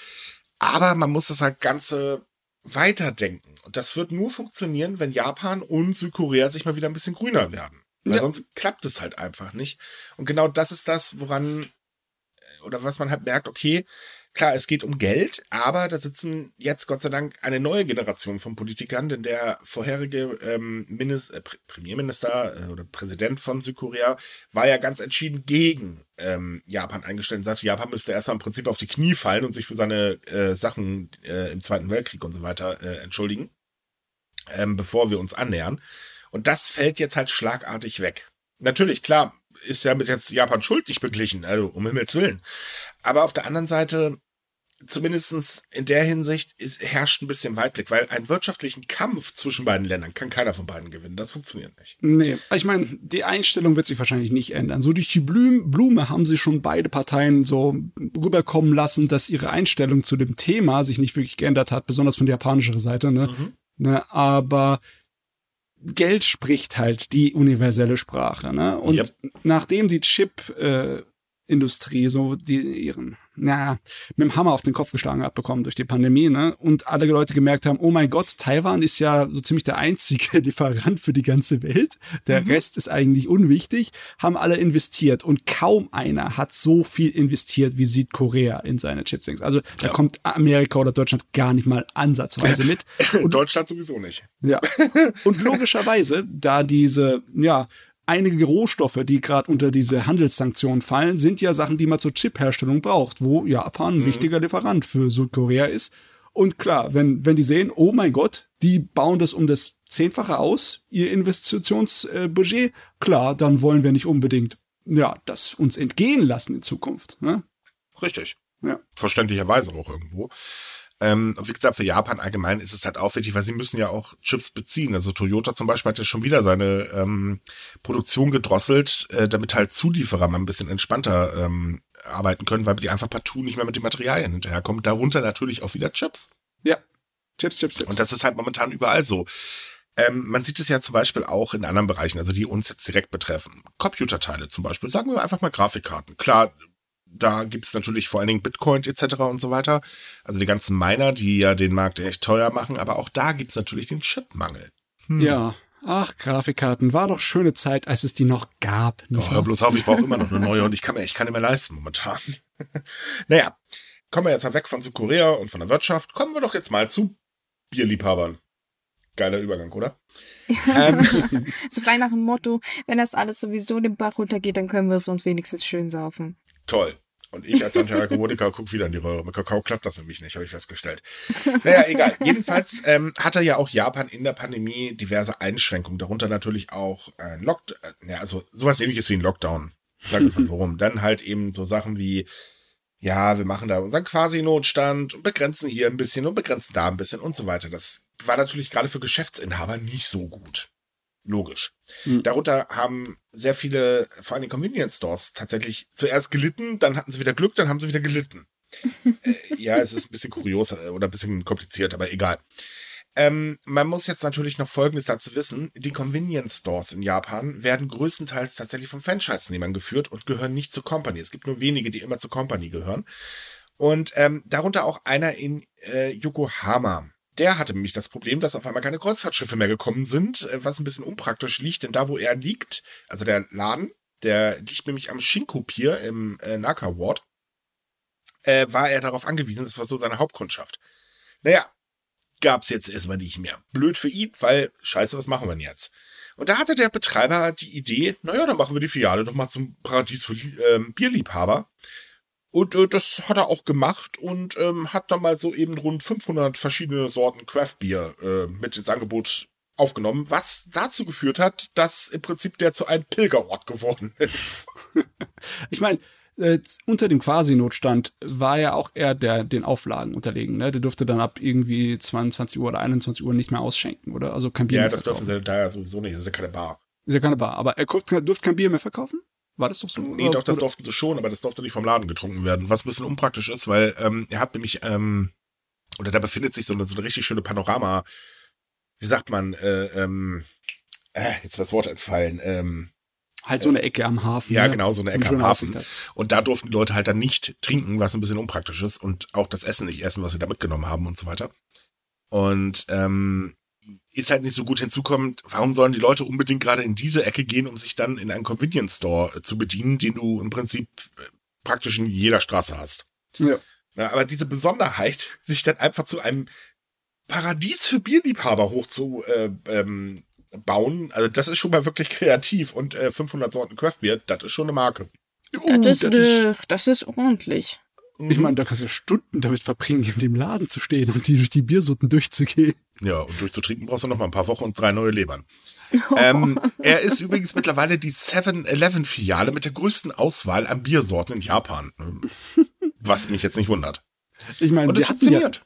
Aber man muss das halt Ganze weiterdenken. Und das wird nur funktionieren, wenn Japan und Südkorea sich mal wieder ein bisschen grüner werden. Weil ja. sonst klappt es halt einfach nicht. Und genau das ist das, woran, äh, oder was man halt merkt, okay, Klar, es geht um Geld, aber da sitzen jetzt Gott sei Dank eine neue Generation von Politikern, denn der vorherige ähm, Minister, äh, Premierminister äh, oder Präsident von Südkorea war ja ganz entschieden gegen ähm, Japan eingestellt und sagte, Japan müsste erstmal im Prinzip auf die Knie fallen und sich für seine äh, Sachen äh, im Zweiten Weltkrieg und so weiter äh, entschuldigen, ähm, bevor wir uns annähern. Und das fällt jetzt halt schlagartig weg. Natürlich, klar, ist ja mit jetzt Japan schuldlich beglichen, also um Himmels Willen. Aber auf der anderen Seite, zumindestens in der Hinsicht, ist, herrscht ein bisschen Weitblick, weil einen wirtschaftlichen Kampf zwischen beiden Ländern kann keiner von beiden gewinnen. Das funktioniert nicht. Nee, ich meine, die Einstellung wird sich wahrscheinlich nicht ändern. So durch die Blume haben sie schon beide Parteien so rüberkommen lassen, dass ihre Einstellung zu dem Thema sich nicht wirklich geändert hat, besonders von der japanischen Seite. Ne? Mhm. ne aber Geld spricht halt die universelle Sprache. Ne? Und yep. nachdem die Chip äh, Industrie so die ihren, ja, mit dem Hammer auf den Kopf geschlagen abbekommen durch die Pandemie, ne? Und alle Leute gemerkt haben, oh mein Gott, Taiwan ist ja so ziemlich der einzige <laughs> Lieferant für die ganze Welt. Der mhm. Rest ist eigentlich unwichtig, haben alle investiert und kaum einer hat so viel investiert wie Südkorea in seine Chipsings. Also da ja. kommt Amerika oder Deutschland gar nicht mal ansatzweise mit. <laughs> Und Deutschland sowieso nicht. Ja. <laughs> Und logischerweise, da diese, ja, einige Rohstoffe, die gerade unter diese Handelssanktionen fallen, sind ja Sachen, die man zur Chipherstellung braucht, wo Japan ein mhm. wichtiger Lieferant für Südkorea ist. Und klar, wenn, wenn die sehen, oh mein Gott, die bauen das um das Zehnfache aus, ihr Investitionsbudget, klar, dann wollen wir nicht unbedingt, ja, das uns entgehen lassen in Zukunft. Ne? Richtig. Ja. Verständlicherweise auch irgendwo. Ähm, wie gesagt, für Japan allgemein ist es halt aufwendig, weil sie müssen ja auch Chips beziehen. Also Toyota zum Beispiel hat ja schon wieder seine ähm, Produktion gedrosselt, äh, damit halt Zulieferer mal ein bisschen entspannter ähm, arbeiten können, weil die einfach partout nicht mehr mit den Materialien hinterherkommen. Darunter natürlich auch wieder Chips. Ja, Chips, Chips, Chips. Und das ist halt momentan überall so. Ähm, man sieht es ja zum Beispiel auch in anderen Bereichen, also die uns jetzt direkt betreffen. Computerteile zum Beispiel, sagen wir einfach mal Grafikkarten. Klar, da gibt es natürlich vor allen Dingen Bitcoin etc. und so weiter. Also die ganzen Miner, die ja den Markt echt teuer machen, aber auch da gibt es natürlich den Chipmangel. Hm. Ja. Ach, Grafikkarten, war doch schöne Zeit, als es die noch gab. Oh, hör bloß auf, ich brauche immer noch eine <laughs> neue und ich kann mir echt keine mehr leisten momentan. <laughs> naja, kommen wir jetzt mal weg von Südkorea und von der Wirtschaft. Kommen wir doch jetzt mal zu Bierliebhabern. Geiler Übergang, oder? Ja. <laughs> Ähm. so frei nach dem Motto, wenn das alles sowieso den Bach runtergeht, dann können wir es uns wenigstens schön saufen. Toll. Und ich als Antialkoholiker gucke wieder in die Röhre. Mit Kakao klappt das nämlich nicht, habe ich festgestellt. Naja, egal. Jedenfalls ähm, hatte ja auch Japan in der Pandemie diverse Einschränkungen, darunter natürlich auch ein Lockdown, äh, ja, also sowas ähnliches wie ein Lockdown. Sagen wir mal so rum. Dann halt eben so Sachen wie, ja, wir machen da unseren Quasi-Notstand und begrenzen hier ein bisschen und begrenzen da ein bisschen und so weiter. Das war natürlich gerade für Geschäftsinhaber nicht so gut. Logisch. Mhm. Darunter haben sehr viele, vor allem Convenience Stores, tatsächlich zuerst gelitten, dann hatten sie wieder Glück, dann haben sie wieder gelitten. <laughs> äh, ja, es ist ein bisschen kurios äh, oder ein bisschen kompliziert, aber egal. Ähm, man muss jetzt natürlich noch Folgendes dazu wissen. Die Convenience Stores in Japan werden größtenteils tatsächlich von Franchise-Nehmern geführt und gehören nicht zur Company. Es gibt nur wenige, die immer zur Company gehören. Und ähm, darunter auch einer in äh, Yokohama. Der hatte nämlich das Problem, dass auf einmal keine Kreuzfahrtschiffe mehr gekommen sind, äh, was ein bisschen unpraktisch liegt, denn da, wo er liegt, also der Laden, der liegt nämlich am Shinko-Pier im äh, Naka Ward, äh, war er darauf angewiesen, das war so seine Hauptkundschaft. Naja, gab's jetzt erstmal nicht mehr. Blöd für ihn, weil, scheiße, was machen wir denn jetzt? Und da hatte der Betreiber die Idee, naja, dann machen wir die Filiale doch mal zum Paradies für ähm, Bierliebhaber. Und äh, das hat er auch gemacht und ähm, hat dann mal so eben rund 500 verschiedene Sorten Craft Beer äh, mit ins Angebot aufgenommen, was dazu geführt hat, dass im Prinzip der zu einem Pilgerort geworden <laughs> ist. ich meine, äh, unter dem Quasi-Notstand war ja auch er der den Auflagen unterlegen. Ne? Der durfte dann ab irgendwie 22 Uhr oder 21 Uhr nicht mehr ausschenken, oder? Also kein Bier ja, mehr Ja, das dürfen sie da ja sowieso nicht. Das ist ja keine Bar. Ist ja keine Bar. Aber er durfte kein Bier mehr verkaufen? War das doch so? Nee, doch, das durften sie schon, aber das durfte nicht vom Laden getrunken werden. Was ein bisschen unpraktisch ist, weil ähm, er hat nämlich, ähm, oder da befindet sich so eine, so eine richtig schöne Panorama, wie sagt man, äh, ähm, äh, jetzt war das Wort entfallen, ähm, Halt so eine Ecke am Hafen. ja, ne? genau, so eine Ecke am Hafen. Und da durften die Leute halt dann nicht trinken, was ein bisschen unpraktisch ist und auch das Essen nicht essen, was sie da mitgenommen haben und so weiter. Und ähm, ist halt nicht so gut hinzukommt, warum sollen die Leute unbedingt gerade in diese Ecke gehen, um sich dann in einen Convenience Store äh, zu bedienen, den du im Prinzip äh, praktisch in jeder Straße hast. Ja. Ja, aber diese Besonderheit, <laughs> sich dann einfach zu einem Paradies für Bierliebhaber hochzu äh, ähm, bauen, also das ist schon mal wirklich kreativ und äh, 500 Sorten Craftbier, das ist schon eine Marke. Uh, Das ist, das ist, das ist ordentlich. Ich meine, da kannst du ja Stunden damit verbringen, in dem Laden zu stehen und die durch die Biersorten durchzugehen. Ja, und durchzutrinken brauchst du noch mal ein paar Wochen und drei neue Lebern. <laughs> ähm, er ist übrigens mittlerweile die 7-Eleven-Filiale mit der größten Auswahl an Biersorten in Japan. Was mich jetzt nicht wundert. Ich meine, Und es hatten, ja, funktioniert.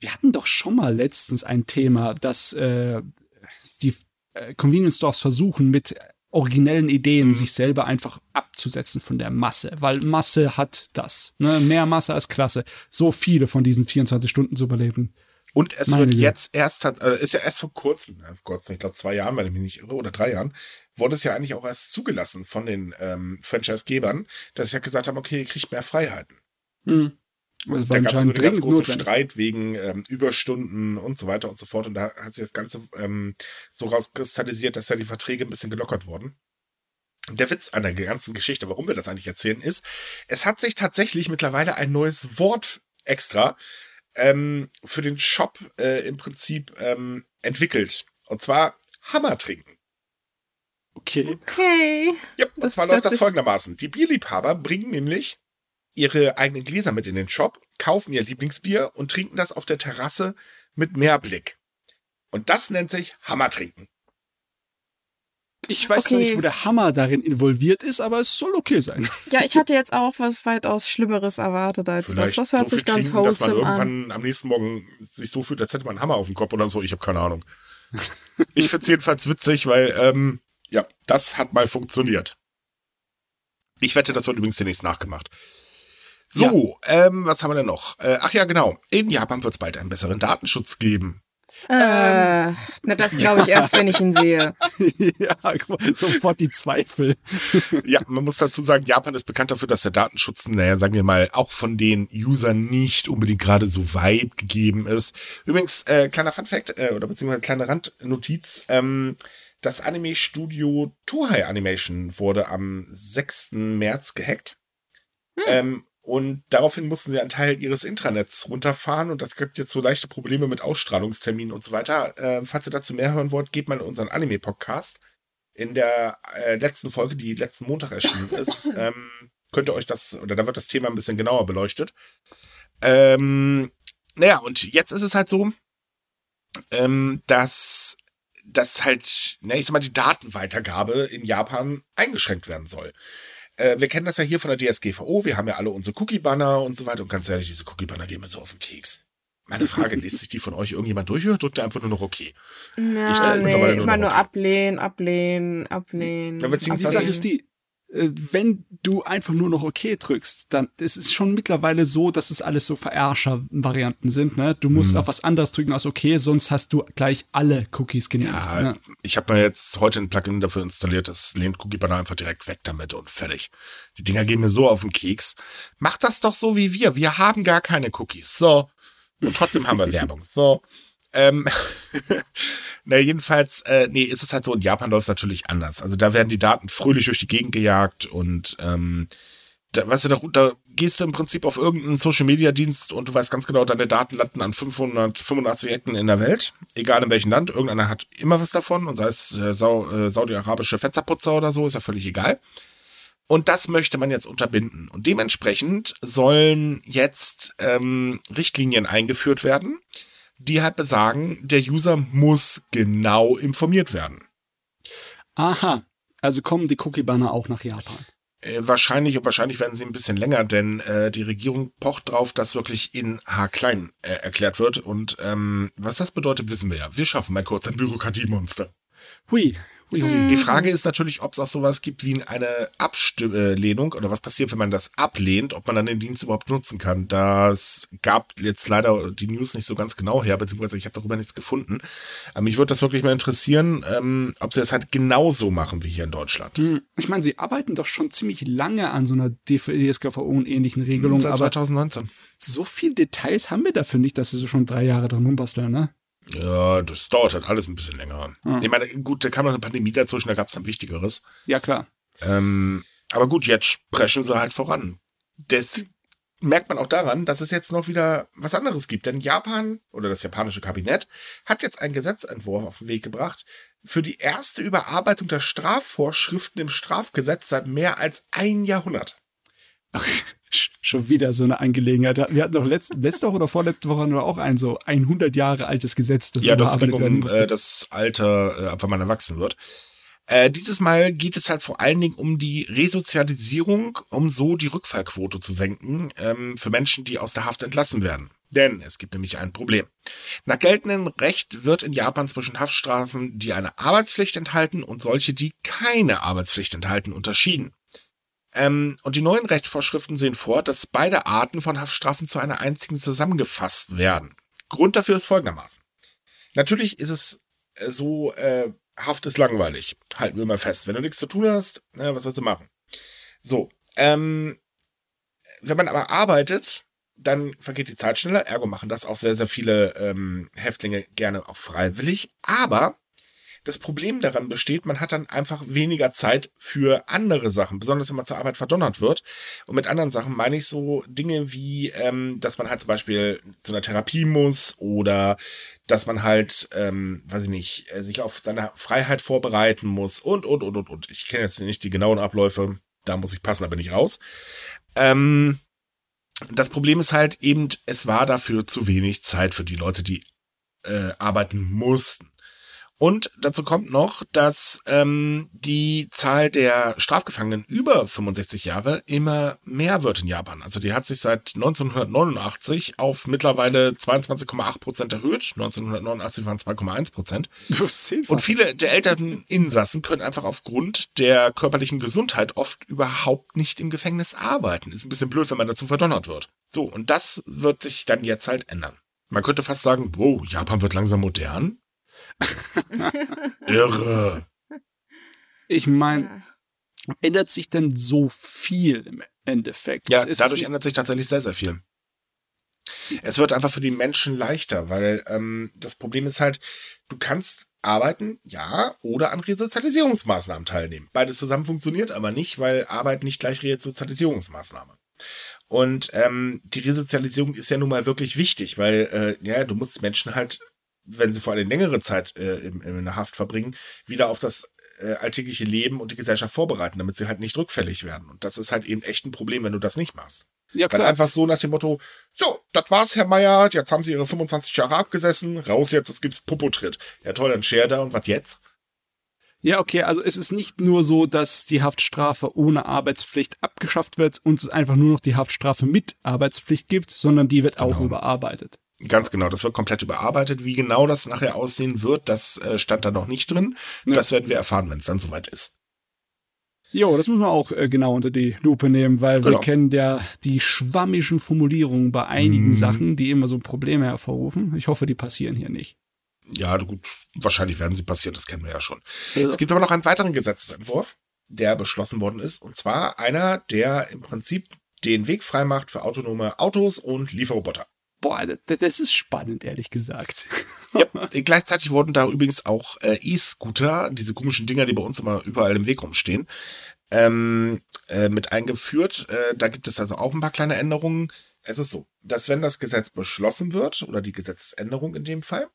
wir hatten doch schon mal letztens ein Thema, dass äh, die äh, Convenience Stores versuchen, mit originellen Ideen Mhm. sich selber einfach abzusetzen von der Masse, weil Masse hat das. Ne? Mehr Masse als Klasse. So viele von diesen 24 Stunden zu überleben. Und es Meine wird jetzt erst, äh, ist ja erst vor kurzem, äh, vor kurzem, ich glaube zwei Jahren, wenn ich mich nicht irre, oder drei Jahren, wurde es ja eigentlich auch erst zugelassen von den ähm, Franchise-Gebern, dass sie ja gesagt haben, okay, ihr kriegt mehr Freiheiten. Hm. Das Da war gab es so einen ganz großen notwendig. Streit wegen ähm, Überstunden und so weiter und so fort. Und da hat sich das Ganze ähm, so rauskristallisiert, dass da die Verträge ein bisschen gelockert wurden. Und der Witz an der ganzen Geschichte, warum wir das eigentlich erzählen, ist, es hat sich tatsächlich mittlerweile ein neues Wort extra ähm, für den Shop äh, im Prinzip ähm, entwickelt. Und zwar Hammer trinken. Okay. Okay. Ja, und Das zwar läuft das folgendermaßen. Die Bierliebhaber bringen nämlich ihre eigenen Gläser mit in den Shop, kaufen ihr Lieblingsbier und trinken das auf der Terrasse mit Meerblick. Und das nennt sich Hammertrinken. Ich weiß Okay. nicht, wo der Hammer darin involviert ist, aber es soll okay sein. <laughs> Ja, ich hatte jetzt auch was weitaus Schlimmeres erwartet als das. Das hört so sich ganz trinken, dass man wholesome an. irgendwann am nächsten Morgen sich so fühlt, als hätte man einen Hammer auf dem Kopf oder so. Ich habe keine Ahnung. ich find's jedenfalls witzig, weil, ähm, ja, das hat mal funktioniert. Ich wette, das wird übrigens demnächst nachgemacht. So, ähm, was haben wir denn noch? Äh, ach ja, genau. In Japan wird es bald einen besseren Datenschutz geben. Äh, na, das <laughs> glaube ich erst, wenn ich ihn sehe. <laughs> ja, sofort die Zweifel. <laughs> Ja, man muss dazu sagen, Japan ist bekannt dafür, dass der Datenschutz, naja, sagen wir mal, auch von den Usern nicht unbedingt gerade so weit gegeben ist. Übrigens, äh, kleiner Funfact, äh, oder beziehungsweise kleine Randnotiz, ähm, das Anime-Studio Toei Animation wurde am 6. März gehackt. Ähm, und daraufhin mussten sie einen Teil ihres Intranets runterfahren und das gibt jetzt so leichte Probleme mit Ausstrahlungsterminen und so weiter. Äh, falls ihr dazu mehr hören wollt, geht mal in unseren Anime-Podcast in der äh, letzten Folge, die letzten Montag erschienen <laughs> ist, ähm, könnt ihr euch das, oder da wird das Thema ein bisschen genauer beleuchtet. Ähm, naja, und jetzt ist es halt so, ähm, dass, dass halt, na, ich sag mal, die Datenweitergabe in Japan eingeschränkt werden soll. Äh, wir kennen das ja hier von der DSGVO, wir haben ja alle unsere Cookie-Banner und so weiter und ganz ehrlich, diese Cookie-Banner gehen mir so auf den Keks. Meine Frage, liest sich die von euch irgendjemand durch oder drückt ihr einfach nur noch okay? Ich Na, stelle mittlerweile nee, nur immer nur okay. ablehnen, ablehnen, ablehnen. Ja, beziehungsweise- Die Sache ist die, wenn du einfach nur noch okay drückst, dann es ist schon mittlerweile so, dass es alles so Verärscher-Varianten sind. Ne? Du musst auf was anderes drücken als okay, sonst hast du gleich alle Cookies genehmigt. Ja, ne? ich habe mir jetzt heute ein Plugin dafür installiert, das lehnt Cookie Banner einfach direkt weg damit und fertig. Die Dinger gehen mir so auf den Keks. Macht das doch so wie wir. Wir haben gar keine Cookies. So. Und trotzdem haben wir <laughs> Werbung. So. Ähm, <laughs> na, jedenfalls, äh, nee, ist es halt so, in Japan läuft es natürlich anders. Also da werden die Daten fröhlich durch die Gegend gejagt und ähm, da, weißt du, da, da gehst du im Prinzip auf irgendeinen Social Media Dienst und du weißt ganz genau, deine Daten landen an 585 Ecken in der Welt, egal in welchem Land. Irgendeiner hat immer was davon und sei es äh, Sau, äh, saudi-arabische Fensterputzer oder so, ist ja völlig egal. Und das möchte man jetzt unterbinden. Und dementsprechend sollen jetzt ähm, Richtlinien eingeführt werden, die halt besagen, der User muss genau informiert werden. Aha, also kommen die Cookie-Banner auch nach Japan. Äh, wahrscheinlich und wahrscheinlich werden sie ein bisschen länger, denn äh, die Regierung pocht drauf, dass wirklich in H-Klein äh, erklärt wird. Und ähm, was das bedeutet, wissen wir ja. Wir schaffen mal kurz ein Bürokratiemonster. Hui, Die Frage ist natürlich, ob es auch sowas gibt wie eine Ablehnung oder was passiert, wenn man das ablehnt, ob man dann den Dienst überhaupt nutzen kann. Das gab jetzt leider die News nicht so ganz genau her, beziehungsweise ich habe darüber nichts gefunden. Aber mich würde das wirklich mal interessieren, ähm, ob sie das halt genauso machen wie hier in Deutschland. Hm, Ich meine, sie arbeiten doch schon ziemlich lange an so einer DSGVO und ähnlichen Regelung, Seit aber 2019. so viel Details haben wir dafür nicht, dass sie so schon drei Jahre dran rumbasteln, ne? Ja, das dauert halt alles ein bisschen länger. Hm. Ich meine, gut, da kam noch eine Pandemie dazwischen, da gab es dann Wichtigeres. Ja, klar. Ähm, aber gut, jetzt sprechen sie halt voran. Das merkt man auch daran, dass es jetzt noch wieder was anderes gibt. Denn Japan oder das japanische Kabinett hat jetzt einen Gesetzentwurf auf den Weg gebracht für die erste Überarbeitung der Strafvorschriften im Strafgesetz seit mehr als ein Jahrhundert. Schon wieder so eine Angelegenheit. Wir hatten doch letzte, letzte Woche oder vorletzte Woche nur auch ein so 100 Jahre altes Gesetz, das ja, das ging um musste. äh, das Alter, ab wann man erwachsen wird. Äh, dieses Mal geht es halt vor allen Dingen um die Resozialisierung, um so die Rückfallquote zu senken ähm, für Menschen, die aus der Haft entlassen werden. Denn es gibt nämlich ein Problem. Nach geltendem Recht wird in Japan zwischen Haftstrafen, die eine Arbeitspflicht enthalten, und solche, die keine Arbeitspflicht enthalten, unterschieden. Ähm, und die neuen Rechtsvorschriften sehen vor, dass beide Arten von Haftstrafen zu einer einzigen zusammengefasst werden. Grund dafür ist folgendermaßen. Natürlich ist es äh, so, äh, Haft ist langweilig. Halten wir mal fest. Wenn du nichts zu tun hast, na, was willst du machen? So, ähm, wenn man aber arbeitet, dann vergeht die Zeit schneller. Ergo machen das auch sehr, sehr viele ähm, Häftlinge gerne auch freiwillig. Aber das Problem daran besteht, man hat dann einfach weniger Zeit für andere Sachen, besonders wenn man zur Arbeit verdonnert wird. Und mit anderen Sachen meine ich so Dinge wie, ähm, dass man halt zum Beispiel zu einer Therapie muss oder dass man halt, ähm, weiß ich nicht, äh, sich auf seine Freiheit vorbereiten muss und, und, und, und, und. Ich kenne jetzt nicht die genauen Abläufe, da muss ich passen, da bin ich raus. Ähm, das Problem ist halt eben, es war dafür zu wenig Zeit für die Leute, die äh, arbeiten mussten. Und dazu kommt noch, dass ähm, die Zahl der Strafgefangenen über 65 Jahre immer mehr wird in Japan. Also die hat sich seit 1989 auf mittlerweile 22,8 Prozent erhöht. 1989 waren 2,1 Prozent. <laughs> Und viele der älteren Insassen können einfach aufgrund der körperlichen Gesundheit oft überhaupt nicht im Gefängnis arbeiten. Ist ein bisschen blöd, wenn man dazu verdonnert wird. So, und das wird sich dann jetzt halt ändern. Man könnte fast sagen, wow, Japan wird langsam modern. <laughs> Irre. Ich meine, ändert sich denn so viel im Endeffekt? Ja, Es dadurch ändert sich tatsächlich sehr, sehr viel. Es wird einfach für die Menschen leichter, weil ähm, das Problem ist halt, du kannst arbeiten, ja, oder an Resozialisierungsmaßnahmen teilnehmen. Beides zusammen funktioniert aber nicht, weil Arbeit nicht gleich Resozialisierungsmaßnahme. Und ähm, die Resozialisierung ist ja nun mal wirklich wichtig, weil äh, ja, du musst Menschen halt, wenn sie vor allem längere Zeit äh, in, in der Haft verbringen, wieder auf das äh, alltägliche Leben und die Gesellschaft vorbereiten, damit sie halt nicht rückfällig werden. Und das ist halt eben echt ein Problem, wenn du das nicht machst. ja, Weil klar. einfach so nach dem Motto, so, das war's, Herr Meier, jetzt haben Sie Ihre 25 Jahre abgesessen, raus jetzt, es gibt's Popotritt. Ja toll, dann share da und was jetzt? Ja, okay, also es ist nicht nur so, dass die Haftstrafe ohne Arbeitspflicht abgeschafft wird und es einfach nur noch die Haftstrafe mit Arbeitspflicht gibt, sondern die wird auch Genau. überarbeitet. Ganz genau, das wird komplett überarbeitet. Wie genau das nachher aussehen wird, das äh, stand da noch nicht drin. Ja. Das werden wir erfahren, wenn es dann soweit ist. Jo, das muss man auch äh, genau unter die Lupe nehmen, weil Genau. wir kennen ja die schwammischen Formulierungen bei einigen Mhm. Sachen, die immer so Probleme hervorrufen. Ich hoffe, die passieren hier nicht. Ja, gut, wahrscheinlich werden sie passieren, das kennen wir ja schon. Es gibt aber noch einen weiteren Gesetzesentwurf, der beschlossen worden ist, und zwar einer, der im Prinzip den Weg freimacht für autonome Autos und Lieferroboter. Boah, das, das ist spannend, ehrlich gesagt. Ja, <laughs> gleichzeitig wurden da übrigens auch äh, E-Scooter, diese komischen Dinger, die bei uns immer überall im Weg rumstehen, ähm, äh, mit eingeführt. Äh, da gibt es also auch ein paar kleine Änderungen. Es ist so, dass wenn das Gesetz beschlossen wird, oder die Gesetzesänderung in dem Fall,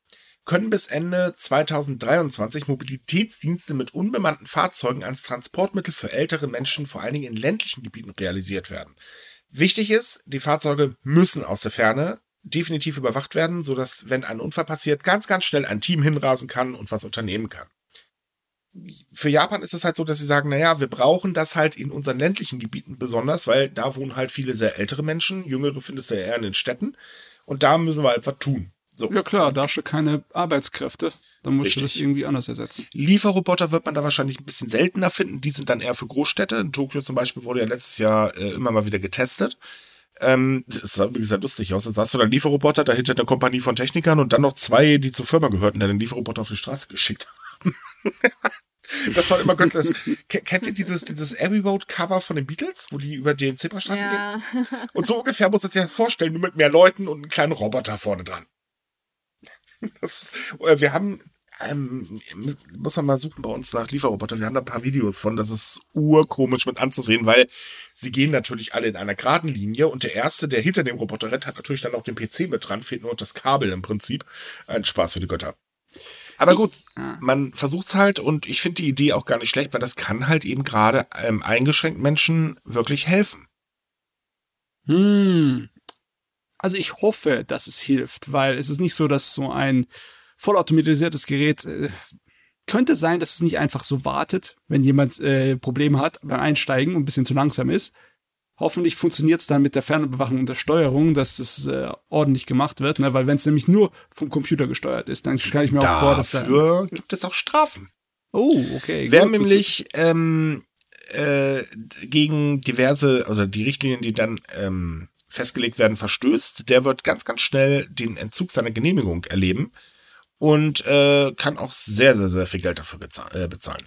können bis Ende 2023 Mobilitätsdienste mit unbemannten Fahrzeugen als Transportmittel für ältere Menschen vor allen Dingen in ländlichen Gebieten realisiert werden. Wichtig ist, die Fahrzeuge müssen aus der Ferne definitiv überwacht werden, sodass, wenn ein Unfall passiert, ganz, ganz schnell ein Team hinrasen kann und was unternehmen kann. Für Japan ist es halt so, dass sie sagen, naja, wir brauchen das halt in unseren ländlichen Gebieten besonders, weil da wohnen halt viele sehr ältere Menschen, jüngere findest du ja eher in den Städten und da müssen wir etwas tun. So. Ja klar, da hast du keine Arbeitskräfte. Dann musst du Richtig. das irgendwie anders ersetzen. Lieferroboter wird man da wahrscheinlich ein bisschen seltener finden. Die sind dann eher für Großstädte. In Tokio zum Beispiel wurde ja letztes Jahr äh, immer mal wieder getestet. Ähm, das sah übrigens sehr lustig aus. Jetzt hast du dann Lieferroboter, dahinter eine Kompanie von Technikern und dann noch zwei, die zur Firma gehörten, die den Lieferroboter auf die Straße geschickt haben. <laughs> das war immer. Das, Ke- kennt ihr dieses, dieses Abbey Road Cover von den Beatles, wo die über den Zebrastreifen gehen? Ja. <laughs> Und so ungefähr muss man sich das vorstellen, nur mit mehr Leuten und einem kleinen Roboter vorne dran. Das, äh, wir haben, ähm, muss man mal suchen bei uns nach Lieferroboter. Wir haben da ein paar Videos von. Das ist urkomisch mit anzusehen, weil sie gehen natürlich alle in einer geraden Linie und der erste, der hinter dem Roboter rennt, hat natürlich dann auch den PC mit dran, fehlt nur das Kabel im Prinzip. Ein Spaß für die Götter. Aber gut, Ah. man versucht's halt und ich finde die Idee auch gar nicht schlecht, weil das kann halt eben gerade ähm, eingeschränkten Menschen wirklich helfen. Hm. Also ich hoffe, dass es hilft, weil es ist nicht so, dass so ein vollautomatisiertes Gerät äh, könnte sein, dass es nicht einfach so wartet, wenn jemand äh, Probleme hat beim Einsteigen und ein bisschen zu langsam ist. Hoffentlich funktioniert es dann mit der Fernbewachung und der Steuerung, dass das äh, ordentlich gemacht wird, ne? weil wenn es nämlich nur vom Computer gesteuert ist, dann kann ich mir auch vor, dass da... Dafür gibt es auch Strafen. Oh, okay. Wer gut, gut, nämlich ähm, äh, gegen diverse, oder die Richtlinien, die dann ähm, festgelegt werden, verstößt, der wird ganz, ganz schnell den Entzug seiner Genehmigung erleben und äh, kann auch sehr, sehr, sehr viel Geld dafür äh, bezahlen.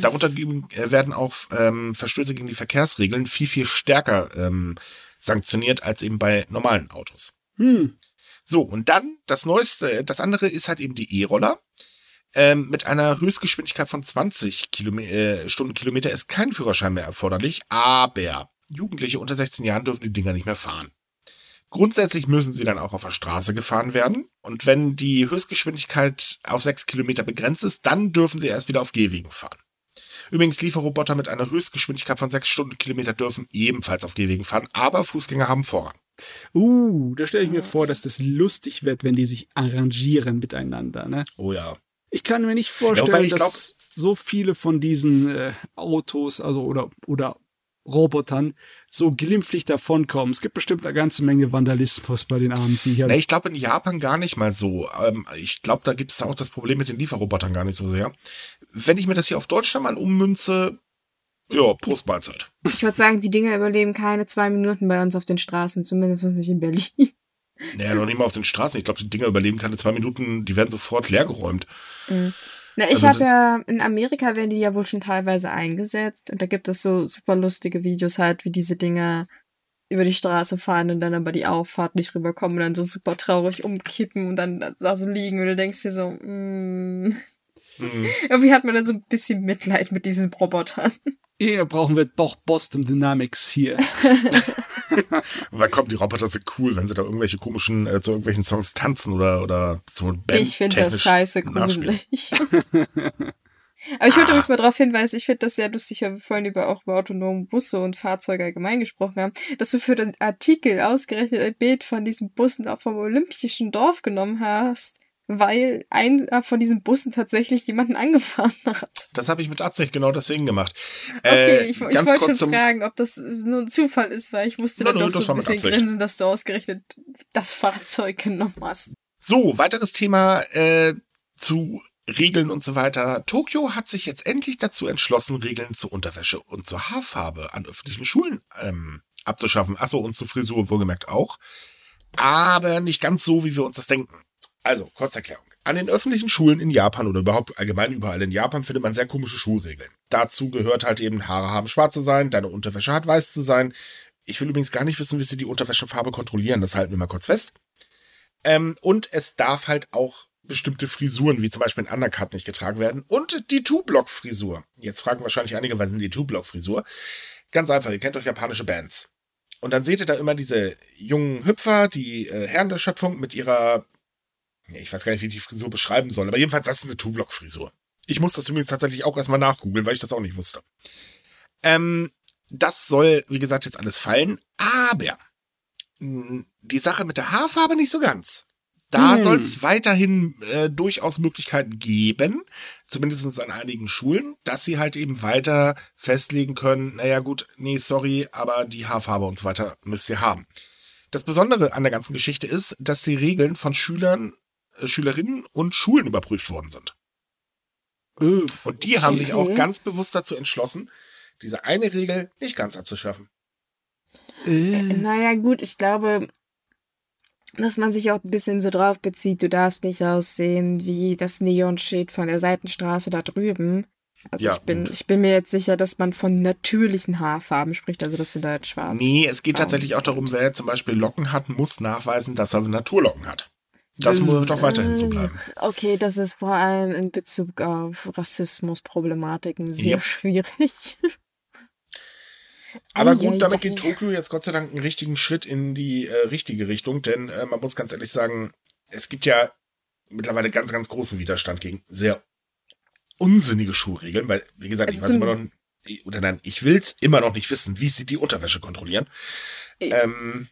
Darunter geben- äh, werden auch ähm, Verstöße gegen die Verkehrsregeln viel, viel stärker ähm, sanktioniert als eben bei normalen Autos. Hm. So, und dann das Neueste, das andere ist halt eben die E-Roller. Ähm, mit einer Höchstgeschwindigkeit von 20 Kilome äh, Stundenkilometer ist kein Führerschein mehr erforderlich, aber Jugendliche unter 16 Jahren dürfen die Dinger nicht mehr fahren. Grundsätzlich müssen sie dann auch auf der Straße gefahren werden. Und wenn die Höchstgeschwindigkeit auf 6 Kilometer begrenzt ist, dann dürfen sie erst wieder auf Gehwegen fahren. Übrigens, Lieferroboter mit einer Höchstgeschwindigkeit von 6 Stundenkilometer dürfen ebenfalls auf Gehwegen fahren, aber Fußgänger haben Vorrang. Uh, da stelle ich mir vor, dass das lustig wird, wenn die sich arrangieren miteinander. Ne? Oh ja. Ich kann mir nicht vorstellen, ich dass so viele von diesen äh, Autos, also oder oder Robotern so glimpflich davonkommen. Es gibt bestimmt eine ganze Menge Vandalismus bei den armen Viechern. Na, ich glaube in Japan gar nicht mal so. Ähm, ich glaube, da gibt es auch das Problem mit den Lieferrobotern gar nicht so sehr. Wenn ich mir das hier auf Deutschland mal ummünze, ja, Prost Mahlzeit. Ich würde sagen, die Dinger überleben keine zwei Minuten bei uns auf den Straßen, zumindest nicht in Berlin. Naja, noch nicht mal auf den Straßen. Ich glaube, die Dinger überleben keine zwei Minuten, die werden sofort leergeräumt. Na, ich Also habe ja, in Amerika werden die ja wohl schon teilweise eingesetzt und da gibt es so super lustige Videos halt, wie diese Dinger über die Straße fahren und dann aber die Auffahrt nicht rüberkommen und dann so super traurig umkippen und dann da so liegen und du denkst dir so, mm. Hm. <laughs> irgendwie hat man dann so ein bisschen Mitleid mit diesen Robotern. Hier brauchen wir doch Boston Dynamics hier. <laughs> <laughs> Aber komm, die Roboter sind cool, wenn sie da irgendwelche komischen, äh, zu irgendwelchen Songs tanzen oder, oder so Band ich finde das scheiße gruselig. Aber ich würde Ah. übrigens mal darauf hinweisen, ich finde das sehr lustig, weil wir vorhin über auch über autonome Busse und Fahrzeuge allgemein gesprochen haben, dass du für den Artikel ausgerechnet ein Bild von diesen Bussen auch vom Olympischen Dorf genommen hast, weil einer von diesen Bussen tatsächlich jemanden angefahren <laughs> hat. Das habe ich mit Absicht genau deswegen gemacht. Okay, Äh, ich, ich ganz wollte schon fragen, ob das nur ein Zufall ist, weil ich musste dann nö, doch so ein bisschen grinsen, dass du ausgerechnet das Fahrzeug genommen hast. So, weiteres Thema äh, zu Regeln und so weiter. Tokio hat sich jetzt endlich dazu entschlossen, Regeln zur Unterwäsche und zur Haarfarbe an öffentlichen Schulen ähm, abzuschaffen. Achso, und zur Frisur wohlgemerkt auch. Aber nicht ganz so, wie wir uns das denken. Also, Kurzerklärung. An den öffentlichen Schulen in Japan oder überhaupt allgemein überall in Japan findet man sehr komische Schulregeln. Dazu gehört halt eben, Haare haben schwarz zu sein, deine Unterwäsche hat weiß zu sein. Ich will übrigens gar nicht wissen, wie sie die Unterwäschefarbe kontrollieren. Das halten wir mal kurz fest. Ähm, und es darf halt auch bestimmte Frisuren, wie zum Beispiel ein Undercut, nicht getragen werden. Und die Two-Block-Frisur. Jetzt fragen wahrscheinlich einige, was sind die Two-Block-Frisur? Ganz einfach, ihr kennt doch japanische Bands. Und dann seht ihr da immer diese jungen Hüpfer, die äh, Herren der Schöpfung mit ihrer, ich weiß gar nicht, wie ich die Frisur beschreiben soll, aber jedenfalls, das ist eine Two-Block-Frisur. Ich muss das übrigens tatsächlich auch erstmal nachgoogeln, weil ich das auch nicht wusste. Ähm, das soll, wie gesagt, jetzt alles fallen, aber die Sache mit der Haarfarbe nicht so ganz. Da Hm. soll es weiterhin äh, durchaus Möglichkeiten geben, zumindest an einigen Schulen, dass sie halt eben weiter festlegen können, naja gut, nee, sorry, aber die Haarfarbe und so weiter müsst ihr haben. Das Besondere an der ganzen Geschichte ist, dass die Regeln von Schülern Schülerinnen und Schulen überprüft worden sind. Äh, Und die haben sich auch Okay. ganz bewusst dazu entschlossen, diese eine Regel nicht ganz abzuschaffen. äh, Naja, gut, ich glaube, dass man sich auch ein bisschen so drauf bezieht, du darfst nicht aussehen wie das Neonschild von der Seitenstraße da drüben. Also Ja, ich bin, ich bin mir jetzt sicher, dass man von natürlichen Haarfarben spricht, also das sind da jetzt schwarz. Nee, es geht tatsächlich auch darum, wer zum Beispiel Locken hat, muss nachweisen, dass er Naturlocken hat. Das Ähm, muss doch weiterhin so bleiben. Äh, Okay, das ist vor allem in Bezug auf Rassismusproblematiken sehr Yep. schwierig. <laughs> Aber gut, damit geht Tokio jetzt Gott sei Dank einen richtigen Schritt in die äh, richtige Richtung, denn äh, man muss ganz ehrlich sagen, es gibt ja mittlerweile ganz, ganz großen Widerstand gegen sehr unsinnige Schuhregeln, weil, wie gesagt, ich Also weiß zum- immer noch, oder nein, ich will's immer noch nicht wissen, wie sie die Unterwäsche kontrollieren. Ja. Ähm,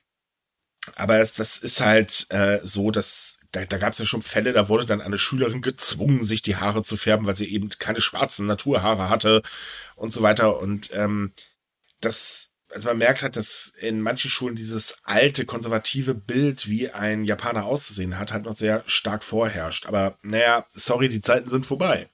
aber es, das ist halt äh, so, dass da, da gab es ja schon Fälle, da wurde dann eine Schülerin gezwungen, sich die Haare zu färben, weil sie eben keine schwarzen Naturhaare hatte und so weiter. Und ähm, das, also man merkt halt, dass in manchen Schulen dieses alte, konservative Bild, wie ein Japaner auszusehen hat, halt noch sehr stark vorherrscht. Aber naja, sorry, die Zeiten sind vorbei.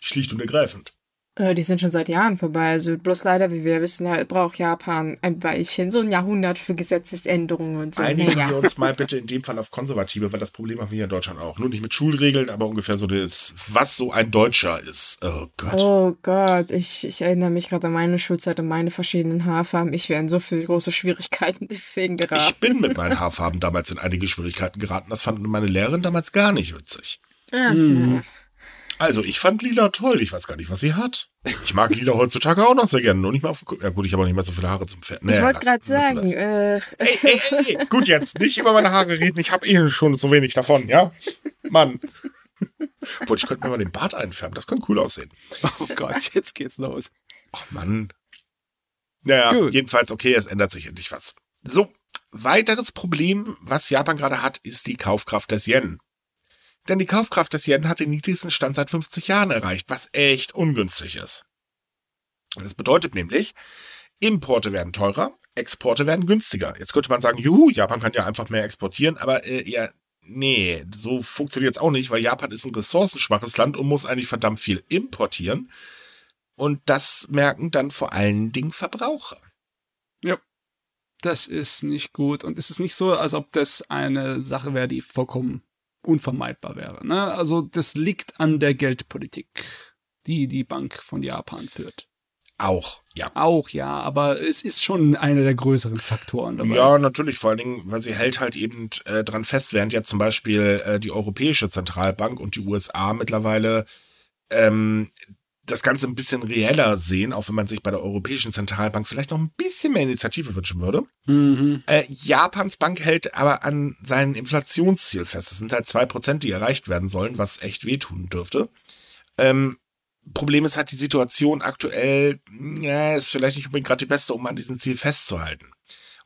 Schlicht und ergreifend. Äh, die sind schon seit Jahren vorbei. Also bloß leider, wie wir wissen, halt braucht Japan ein Weilchen, so ein Jahrhundert für Gesetzesänderungen und so. Einigen Naja. wir uns mal <laughs> bitte in dem Fall auf Konservative, weil das Problem haben wir hier in Deutschland auch. Nur nicht mit Schulregeln, aber ungefähr so das, was so ein Deutscher ist. Oh Gott. Oh Gott, ich, ich erinnere mich gerade an meine Schulzeit und meine verschiedenen Haarfarben. Ich wäre in so viele große Schwierigkeiten <laughs> deswegen Ich geraten. bin mit meinen Haarfarben damals in einige Schwierigkeiten geraten. Das fand meine Lehrerin damals gar nicht witzig. Ach, Mhm. na. Also, ich fand Lila toll. Ich weiß gar nicht, was sie hat. Ich mag Lila heutzutage auch noch sehr gerne. Nur nicht mal auf Ja gut, ich habe auch nicht mehr so viele Haare zum Pferd. Ich wollte gerade sagen, äh, Ey, ey, ey, gut jetzt, nicht über meine Haare reden. Ich habe eh schon so wenig davon, ja? Mann. Obwohl, ich könnte mir mal den Bart einfärben. Das könnte cool aussehen. oh Gott, jetzt geht's los. Ach Mann. Naja, Gut. jedenfalls, okay, es ändert sich endlich was. So, weiteres Problem, was Japan gerade hat, ist die Kaufkraft des Yen. Denn die Kaufkraft des Yen hat den niedrigsten Stand seit 50 Jahren erreicht, was echt ungünstig ist. Das bedeutet nämlich, Importe werden teurer, Exporte werden günstiger. Jetzt könnte man sagen, juhu, Japan kann ja einfach mehr exportieren, aber äh, ja, nee, so funktioniert es auch nicht, weil Japan ist ein ressourcenschwaches Land und muss eigentlich verdammt viel importieren. Und das merken dann vor allen Dingen Verbraucher. Das ist nicht gut. Und es ist nicht so, als ob das eine Sache wäre, die vollkommen unvermeidbar wäre. Ne? Also das liegt an der Geldpolitik, die die Bank von Japan führt. Auch, ja. Auch ja, aber es ist schon einer der größeren Faktoren dabei. Ja, natürlich, vor allen Dingen, weil sie hält halt eben äh, dran fest, während ja zum Beispiel äh, die Europäische Zentralbank und die USA mittlerweile ähm, das Ganze ein bisschen reeller sehen, auch wenn man sich bei der Europäischen Zentralbank vielleicht noch ein bisschen mehr Initiative wünschen würde. Mhm. Äh, Japans Bank hält aber an seinem Inflationsziel fest. Es sind halt zwei Prozent, die erreicht werden sollen, was echt wehtun dürfte. Ähm, Problem ist halt die Situation aktuell, ja, ist vielleicht nicht unbedingt gerade die beste, um an diesem Ziel festzuhalten.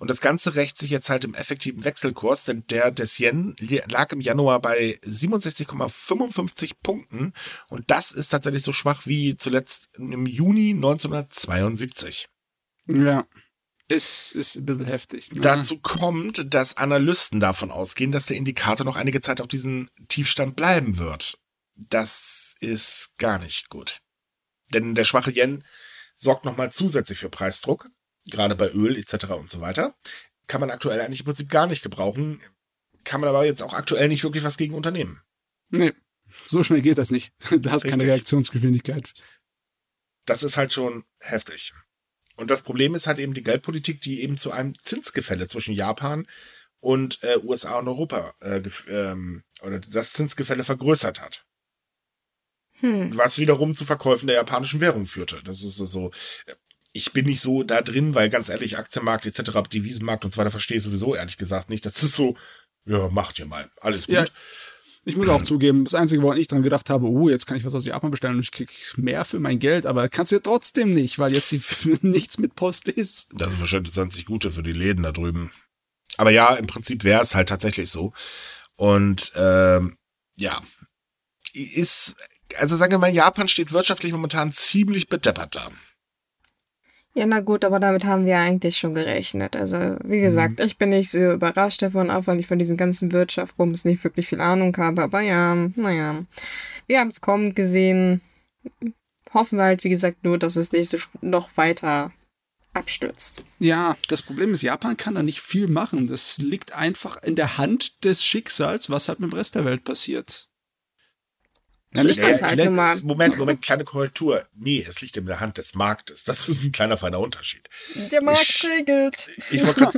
Und das Ganze rächt sich jetzt halt im effektiven Wechselkurs, denn der des Yen lag im Januar bei 67,55 Punkten und das ist tatsächlich so schwach wie zuletzt im Juni 1972. Ja. Es ist ein bisschen heftig. Ne? Dazu kommt, dass Analysten davon ausgehen, dass der Indikator noch einige Zeit auf diesem Tiefstand bleiben wird. Das ist gar nicht gut. Denn der schwache Yen sorgt nochmal zusätzlich für Preisdruck, gerade bei Öl etc. und so weiter. Kann man aktuell eigentlich im Prinzip gar nicht gebrauchen, kann man aber jetzt auch aktuell nicht wirklich was gegen unternehmen. Nee, so schnell geht das nicht. <laughs> Da hast keine. Reaktionsgeschwindigkeit. Das ist halt schon heftig. Und das Problem ist halt eben die Geldpolitik, die eben zu einem Zinsgefälle zwischen Japan und äh, USA und Europa äh, ähm, oder das Zinsgefälle vergrößert hat. hm. Was wiederum zu Verkäufen der japanischen Währung führte. Das ist so. äh, Ich bin nicht so da drin, weil ganz ehrlich, Aktienmarkt etc., Devisenmarkt und so weiter verstehe ich sowieso ehrlich gesagt nicht. Das ist so, ja, macht ihr mal. Alles gut. Ja. Ich muss auch zugeben, das Einzige, woran ich dran gedacht habe, oh, jetzt kann ich was aus Japan bestellen und ich krieg mehr für mein Geld, aber kannst du ja trotzdem nicht, weil jetzt die, <laughs> nichts mit Post ist. Das ist wahrscheinlich das einzig Gute für die Läden da drüben. Aber ja, im Prinzip wäre es halt tatsächlich so. Und ähm, ja, ist, also sagen wir mal, Japan steht wirtschaftlich momentan ziemlich bedeppert da. Ja, na gut, aber damit haben wir eigentlich schon gerechnet. Also, wie gesagt, mhm. ich bin nicht so überrascht davon, auch weil ich von diesen ganzen Wirtschaftsbums nicht wirklich viel Ahnung habe. Aber ja, naja, wir haben es kommen gesehen. Hoffen wir halt, wie gesagt, nur, dass es nicht so noch weiter abstürzt. Ja, das Problem ist, Japan kann da nicht viel machen. Das liegt einfach in der Hand des Schicksals, was halt mit dem Rest der Welt passiert. Ja, nicht das halt immer. Moment, Moment, <laughs> kleine Korrektur. Nee, es liegt in der Hand des Marktes. Das ist ein kleiner feiner Unterschied. Der Markt ich, regelt. Ich grad,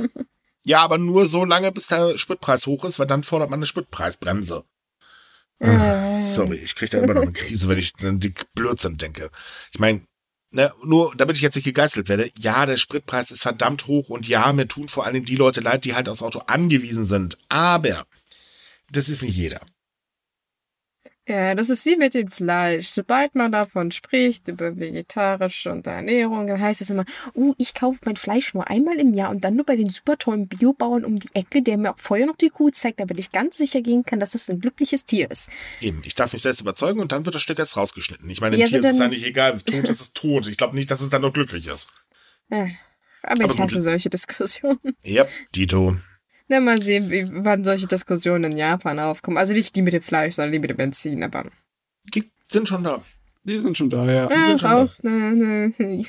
ja, aber nur so lange, bis der Spritpreis hoch ist, weil dann fordert man eine Spritpreisbremse. Äh. Sorry, ich kriege da immer noch eine Krise, wenn ich an die Blödsinn denke. Ich meine, ne, nur damit ich jetzt nicht gegeißelt werde, ja, der Spritpreis ist verdammt hoch und ja, mir tun vor allem die Leute leid, die halt aufs Auto angewiesen sind. Aber das ist nicht jeder. Ja, das ist wie mit dem Fleisch. Sobald man davon spricht, über vegetarische und Ernährung, dann heißt es immer, uh, ich kaufe mein Fleisch nur einmal im Jahr und dann nur bei den super tollen Biobauern um die Ecke, der mir auch vorher noch die Kuh zeigt, damit ich ganz sicher gehen kann, dass das ein glückliches Tier ist. Eben, ich darf mich selbst überzeugen und dann wird das Stück erst rausgeschnitten. Ich meine, dem ja, Tier ist es ja nicht egal, <laughs> tot ist es tot. Ich glaube nicht, dass es dann noch glücklich ist. Ja, aber, aber ich hasse solche Diskussionen. Ja, Dito. Na, mal sehen, wie, wann solche Diskussionen in Japan aufkommen. Also nicht die mit dem Fleisch, sondern die mit dem Benzin, aber. Die sind schon da. Die sind schon da, ja. Die ja, sind schon auch. Da. Ne, ne.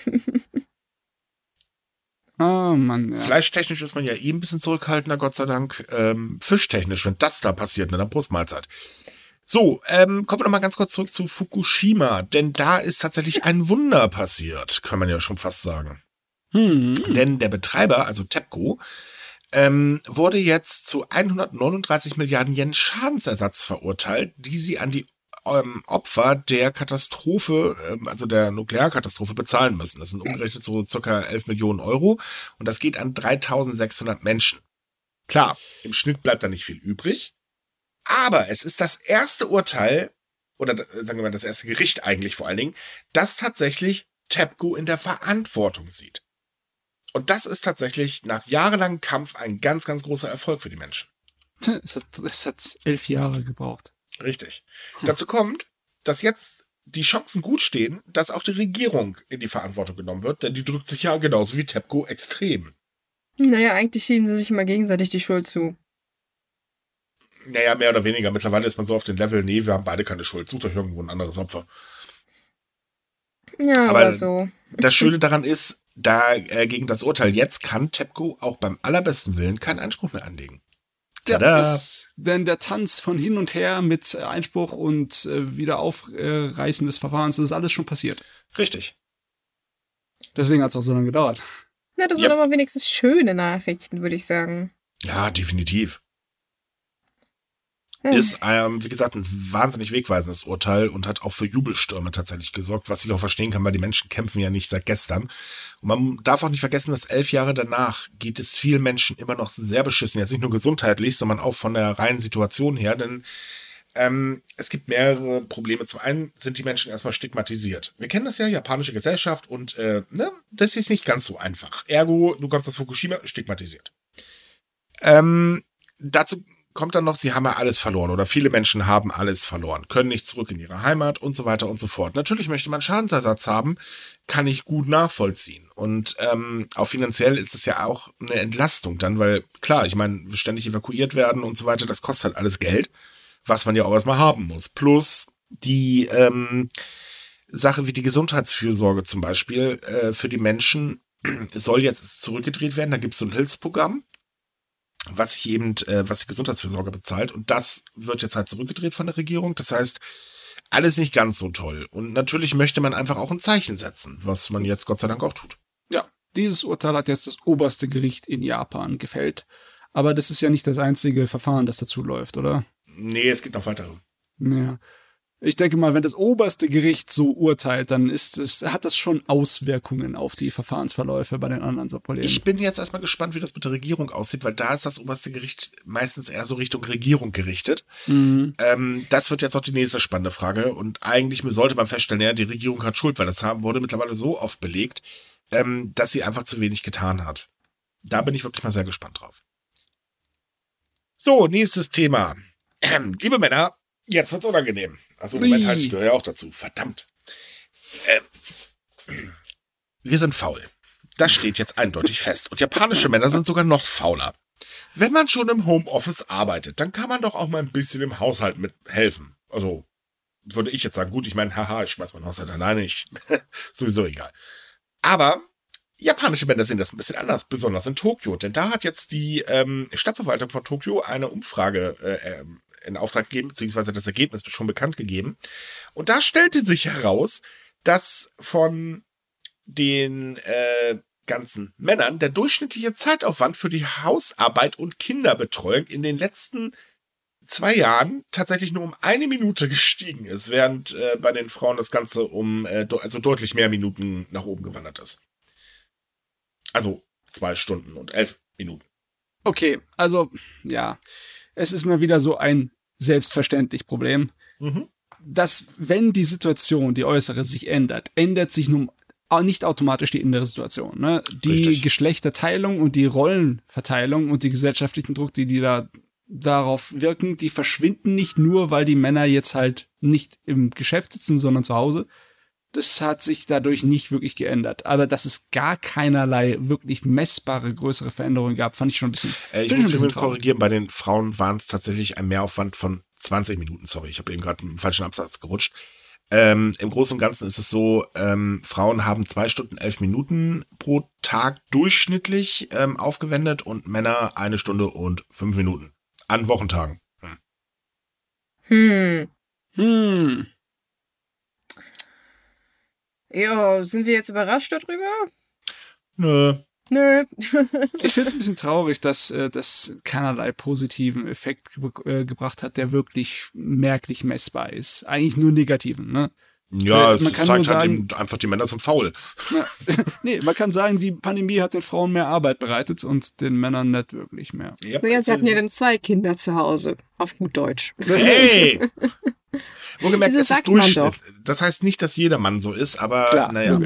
Oh Mann, ja. Fleischtechnisch ist man ja eh ein bisschen zurückhaltender, Gott sei Dank. Ähm, fischtechnisch, wenn das da passiert, mit einer Brustmahlzeit. So, ähm, kommen wir nochmal ganz kurz zurück zu Fukushima, denn da ist tatsächlich ein Wunder passiert, kann man ja schon fast sagen. Hm. Denn der Betreiber, also TEPCO, ähm, wurde jetzt zu 139 Milliarden Yen Schadensersatz verurteilt, die sie an die ähm, Opfer der Katastrophe, ähm, also der Nuklearkatastrophe bezahlen müssen. Das sind umgerechnet so circa 11 Millionen Euro und das geht an 3600 Menschen. Klar, im Schnitt bleibt da nicht viel übrig, aber es ist das erste Urteil, oder sagen wir mal das erste Gericht eigentlich vor allen Dingen, das tatsächlich TEPCO in der Verantwortung sieht. Und das ist tatsächlich nach jahrelangem Kampf ein ganz, ganz großer Erfolg für die Menschen. Es hat, es hat elf Jahre gebraucht. Richtig. Hm. Dazu kommt, dass jetzt die Chancen gut stehen, dass auch die Regierung in die Verantwortung genommen wird, denn die drückt sich ja genauso wie TEPCO extrem. Naja, eigentlich schieben sie sich immer gegenseitig die Schuld zu. Naja, mehr oder weniger. Mittlerweile ist man so auf dem Level, nee, wir haben beide keine Schuld. Sucht euch irgendwo ein anderes Opfer. Ja, aber so. Das Schöne daran ist, da äh, gegen das Urteil jetzt kann TEPCO auch beim allerbesten Willen keinen Einspruch mehr anlegen. Ja, das, denn der Tanz von hin und her mit Einspruch und äh, Wiederaufreißen des Verfahrens, das ist alles schon passiert. Richtig. Deswegen hat es auch so lange gedauert. Ja, das yep. sind aber wenigstens schöne Nachrichten, würde ich sagen. Ja, definitiv ist, ähm, wie gesagt, ein wahnsinnig wegweisendes Urteil und hat auch für Jubelstürme tatsächlich gesorgt, was ich auch verstehen kann, weil die Menschen kämpfen ja nicht seit gestern. Und man darf auch nicht vergessen, dass elf Jahre danach geht es vielen Menschen immer noch sehr beschissen. Jetzt nicht nur gesundheitlich, sondern auch von der reinen Situation her, denn ähm, es gibt mehrere Probleme. Zum einen sind die Menschen erstmal stigmatisiert. Wir kennen das ja, japanische Gesellschaft und äh, ne, das ist nicht ganz so einfach. Ergo, du kommst aus Fukushima, stigmatisiert. Ähm, dazu kommt dann noch, sie haben ja alles verloren oder viele Menschen haben alles verloren, können nicht zurück in ihre Heimat und so weiter und so fort. Natürlich möchte man Schadensersatz haben, kann ich gut nachvollziehen. Und ähm, auch finanziell ist es ja auch eine Entlastung dann, weil klar, ich meine, ständig evakuiert werden und so weiter, das kostet halt alles Geld, was man ja auch erstmal haben muss. Plus die ähm, Sache wie die Gesundheitsfürsorge zum Beispiel äh, für die Menschen <clears throat> soll jetzt zurückgedreht werden. Da gibt es so ein Hilfsprogramm was sich eben, äh, was die Gesundheitsfürsorge bezahlt. Und das wird jetzt halt zurückgedreht von der Regierung. Das heißt, alles nicht ganz so toll. Und natürlich möchte man einfach auch ein Zeichen setzen, was man jetzt Gott sei Dank auch tut. Ja, dieses Urteil hat jetzt das oberste Gericht in Japan gefällt. Aber das ist ja nicht das einzige Verfahren, das dazu läuft, oder? Nee, es gibt noch weitere. Ja ich denke mal, wenn das oberste Gericht so urteilt, dann ist es, hat das schon Auswirkungen auf die Verfahrensverläufe bei den anderen Subproblemen. Ich bin jetzt erstmal gespannt, wie das mit der Regierung aussieht, weil da ist das oberste Gericht meistens eher so Richtung Regierung gerichtet. Mhm. Ähm, das wird jetzt auch die nächste spannende Frage. Und eigentlich sollte man feststellen, ja, die Regierung hat Schuld, weil das haben, wurde mittlerweile so oft belegt, ähm, dass sie einfach zu wenig getan hat. Da bin ich wirklich mal sehr gespannt drauf. So, nächstes Thema. <clears throat> Liebe Männer, jetzt wird's unangenehm. Also Moment halt, ich gehöre ja auch dazu. Verdammt. Äh, wir sind faul. Das steht jetzt eindeutig fest. Und japanische Männer sind sogar noch fauler. Wenn man schon im Homeoffice arbeitet, dann kann man doch auch mal ein bisschen im Haushalt mithelfen. Also, würde ich jetzt sagen, gut, ich meine, haha, ich schmeiß mein Haushalt alleine, ich, <laughs> sowieso egal. Aber japanische Männer sehen das ein bisschen anders, besonders in Tokio. Denn da hat jetzt die ähm, Stadtverwaltung von Tokio eine Umfrage äh, ähm, in Auftrag gegeben, beziehungsweise das Ergebnis schon bekannt gegeben. Und da stellte sich heraus, dass von den äh, ganzen Männern der durchschnittliche Zeitaufwand für die Hausarbeit und Kinderbetreuung in den letzten zwei Jahren tatsächlich nur um eine Minute gestiegen ist, während äh, bei den Frauen das Ganze um äh, also deutlich mehr Minuten nach oben gewandert ist. Also zwei Stunden und elf Minuten. Okay, also ja, es ist mal wieder so ein selbstverständlich Problem. Mhm. Dass, wenn die Situation, die äußere, sich ändert, ändert sich nun nicht automatisch die innere Situation. Ne? Die Richtig. Geschlechterteilung und die Rollenverteilung und die gesellschaftlichen Druck, die, die da darauf wirken, die verschwinden nicht nur, weil die Männer jetzt halt nicht im Geschäft sitzen, sondern zu Hause. Das hat sich dadurch nicht wirklich geändert. Aber dass es gar keinerlei wirklich messbare größere Veränderungen gab, fand ich schon ein bisschen. Äh, ich muss übrigens korrigieren, bei den Frauen waren es tatsächlich ein Mehraufwand von 20 Minuten. Sorry, ich habe eben gerade einen falschen Absatz gerutscht. Ähm, Im Großen und Ganzen ist es so, ähm, Frauen haben zwei Stunden elf Minuten pro Tag durchschnittlich ähm, aufgewendet und Männer eine Stunde und fünf Minuten an Wochentagen. Hm. Hm. Ja, sind wir jetzt überrascht darüber? Nö. Nö. ich finde es ein bisschen traurig, dass äh, das keinerlei positiven Effekt ge äh, gebracht hat, der wirklich merklich messbar ist. Eigentlich nur negativen, ne? Ja, man es zeigt halt sagen, einfach, die Männer sind faul. Na, <laughs> nee, man kann sagen, die Pandemie hat den Frauen mehr Arbeit bereitet und den Männern nicht wirklich mehr. Ja, naja, sie hatten ja dann zwei Kinder zu Hause, auf gut Deutsch. Hey! <laughs> Wohlgemerkt, es ist Durchschnitt. Das heißt nicht, dass jeder Mann so ist, aber Klar. naja.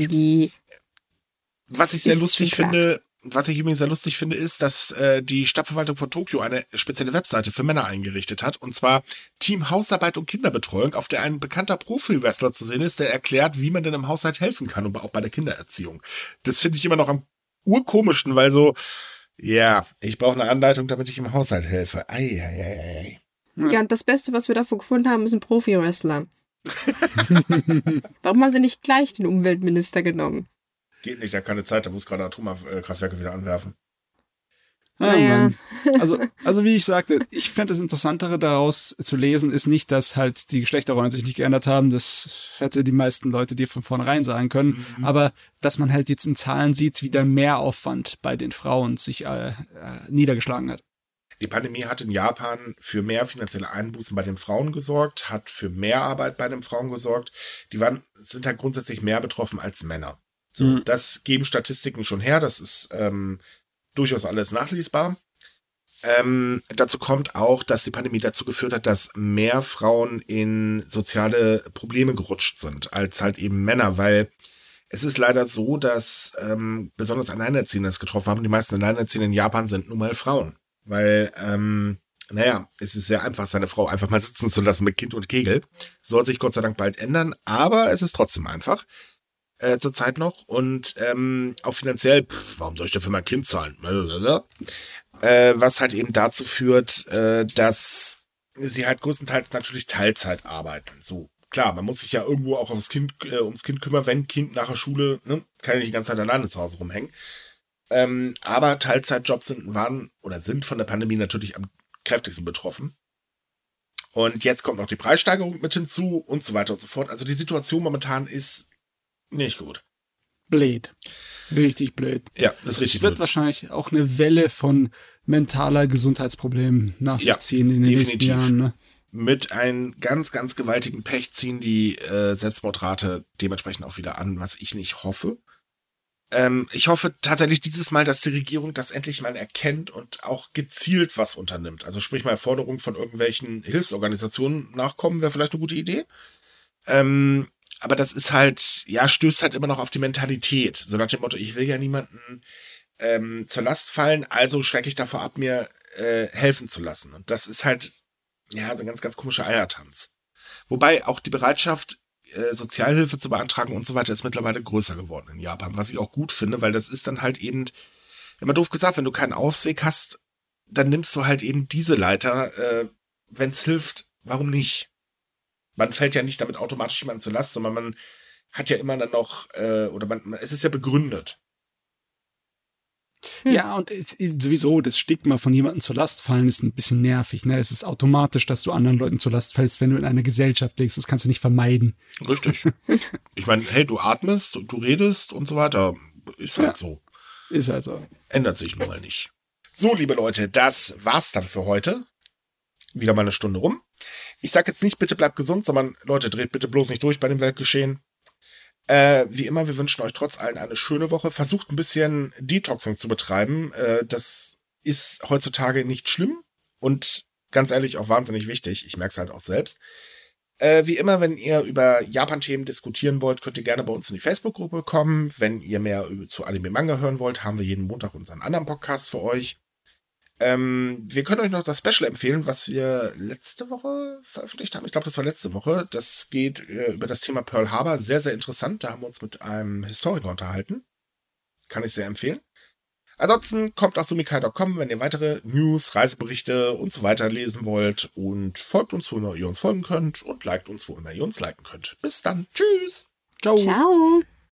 Was ich sehr lustig finde, was ich übrigens sehr lustig finde, ist, dass äh, die Stadtverwaltung von Tokio eine spezielle Webseite für Männer eingerichtet hat. Und zwar Team Hausarbeit und Kinderbetreuung, auf der ein bekannter Profi-Wrestler zu sehen ist, der erklärt, wie man denn im Haushalt helfen kann und auch bei der Kindererziehung. Das finde ich immer noch am urkomischsten, weil so, ja, ich brauche eine Anleitung, damit ich im Haushalt helfe. Ei, ei, ei, ei. Ja, und das Beste, was wir davor gefunden haben, ist ein Profi-Wrestler. <laughs> Warum haben sie nicht gleich den Umweltminister genommen? Geht nicht, der hat keine Zeit, der muss gerade Atomkraftwerke wieder anwerfen. Ah, naja. also, also wie ich sagte, ich fände das Interessantere daraus zu lesen, ist nicht, dass halt die Geschlechterrollen sich nicht geändert haben. Das hätte die meisten Leute dir von vornherein sagen können. Mhm. Aber dass man halt jetzt in Zahlen sieht, wie der Mehraufwand bei den Frauen sich äh, äh, niedergeschlagen hat. Die Pandemie hat in Japan für mehr finanzielle Einbußen bei den Frauen gesorgt, hat für mehr Arbeit bei den Frauen gesorgt. Die waren, sind halt grundsätzlich mehr betroffen als Männer. So, mhm. Das geben Statistiken schon her, das ist ähm, durchaus alles nachlesbar. Ähm, dazu kommt auch, dass die Pandemie dazu geführt hat, dass mehr Frauen in soziale Probleme gerutscht sind, als halt eben Männer, weil es ist leider so, dass ähm, besonders Alleinerziehende es getroffen haben. Die meisten Alleinerziehenden in Japan sind nun mal Frauen. Weil, ähm, naja, es ist sehr einfach, seine Frau einfach mal sitzen zu lassen mit Kind und Kegel. Soll sich Gott sei Dank bald ändern, aber es ist trotzdem einfach äh, zurzeit noch. Und ähm, auch finanziell, pff, warum soll ich dafür mein Kind zahlen? Äh, was halt eben dazu führt, äh, dass sie halt größtenteils natürlich Teilzeit arbeiten. So, klar, man muss sich ja irgendwo auch aufs kind, äh, ums Kind kümmern, wenn Kind nach der Schule, ne, kann ja nicht die ganze Zeit alleine zu Hause rumhängen. Ähm, aber Teilzeitjobs sind, waren oder sind von der Pandemie natürlich am kräftigsten betroffen. Und jetzt kommt noch die Preissteigerung mit hinzu und so weiter und so fort. Also die Situation momentan ist nicht gut. Blöd. Richtig blöd. Ja, das ist richtig. Es wird blöd. wahrscheinlich auch eine Welle von mentaler Gesundheitsproblemen nach sich ja, ziehen in den definitiv. nächsten Jahren. Ne? Mit einem ganz, ganz gewaltigen Pech ziehen die äh, Selbstmordrate dementsprechend auch wieder an, was ich nicht hoffe. Ähm, ich hoffe tatsächlich dieses Mal, dass die Regierung das endlich mal erkennt und auch gezielt was unternimmt. Also sprich mal Forderungen von irgendwelchen Hilfsorganisationen nachkommen, wäre vielleicht eine gute Idee. Ähm, aber das ist halt, ja, stößt halt immer noch auf die Mentalität. So nach dem Motto, ich will ja niemanden ähm, zur Last fallen, also schrecke ich davor ab, mir äh, helfen zu lassen. Und das ist halt, ja, so ein ganz, ganz komischer Eiertanz. Wobei auch die Bereitschaft, äh, Sozialhilfe zu beantragen und so weiter ist mittlerweile größer geworden in Japan, was ich auch gut finde, weil das ist dann halt eben, immer doof gesagt, wenn du keinen Ausweg hast, dann nimmst du halt eben diese Leiter, äh, wenn es hilft, warum nicht? Man fällt ja nicht damit automatisch jemandem zur Last, sondern man hat ja immer dann noch, äh, oder man, es ist ja begründet. Hm. Ja, und es, sowieso, das Stigma von jemandem zur Last fallen ist ein bisschen nervig. Ne? Es ist automatisch, dass du anderen Leuten zur Last fällst, wenn du in einer Gesellschaft lebst. Das kannst du nicht vermeiden. Richtig. <laughs> ich meine, hey, du atmest, du redest und so weiter. Ist halt ja, so. Ist halt so. Ändert sich nun mal nicht. So, liebe Leute, das war's dann für heute. Wieder mal eine Stunde rum. Ich sag jetzt nicht, bitte bleibt gesund, sondern Leute, dreht bitte bloß nicht durch bei dem Weltgeschehen. Äh, wie immer, wir wünschen euch trotz allem eine schöne Woche. Versucht ein bisschen Detoxing zu betreiben. Äh, das ist heutzutage nicht schlimm und ganz ehrlich auch wahnsinnig wichtig. Ich merke es halt auch selbst. Äh, wie immer, wenn ihr über Japan-Themen diskutieren wollt, könnt ihr gerne bei uns in die Facebook-Gruppe kommen. Wenn ihr mehr zu Anime-Manga hören wollt, haben wir jeden Montag unseren anderen Podcast für euch. Ähm, wir können euch noch das Special empfehlen, was wir letzte Woche veröffentlicht haben. Ich glaube, das war letzte Woche. Das geht äh, über das Thema Pearl Harbor. Sehr, sehr interessant. Da haben wir uns mit einem Historiker unterhalten. Kann ich sehr empfehlen. Ansonsten kommt auf sumikai.com, wenn ihr weitere News, Reiseberichte und so weiter lesen wollt. Und folgt uns, wo immer ihr uns folgen könnt. Und liked uns, wo immer ihr uns liken könnt. Bis dann. Tschüss. Ciao. Ciao.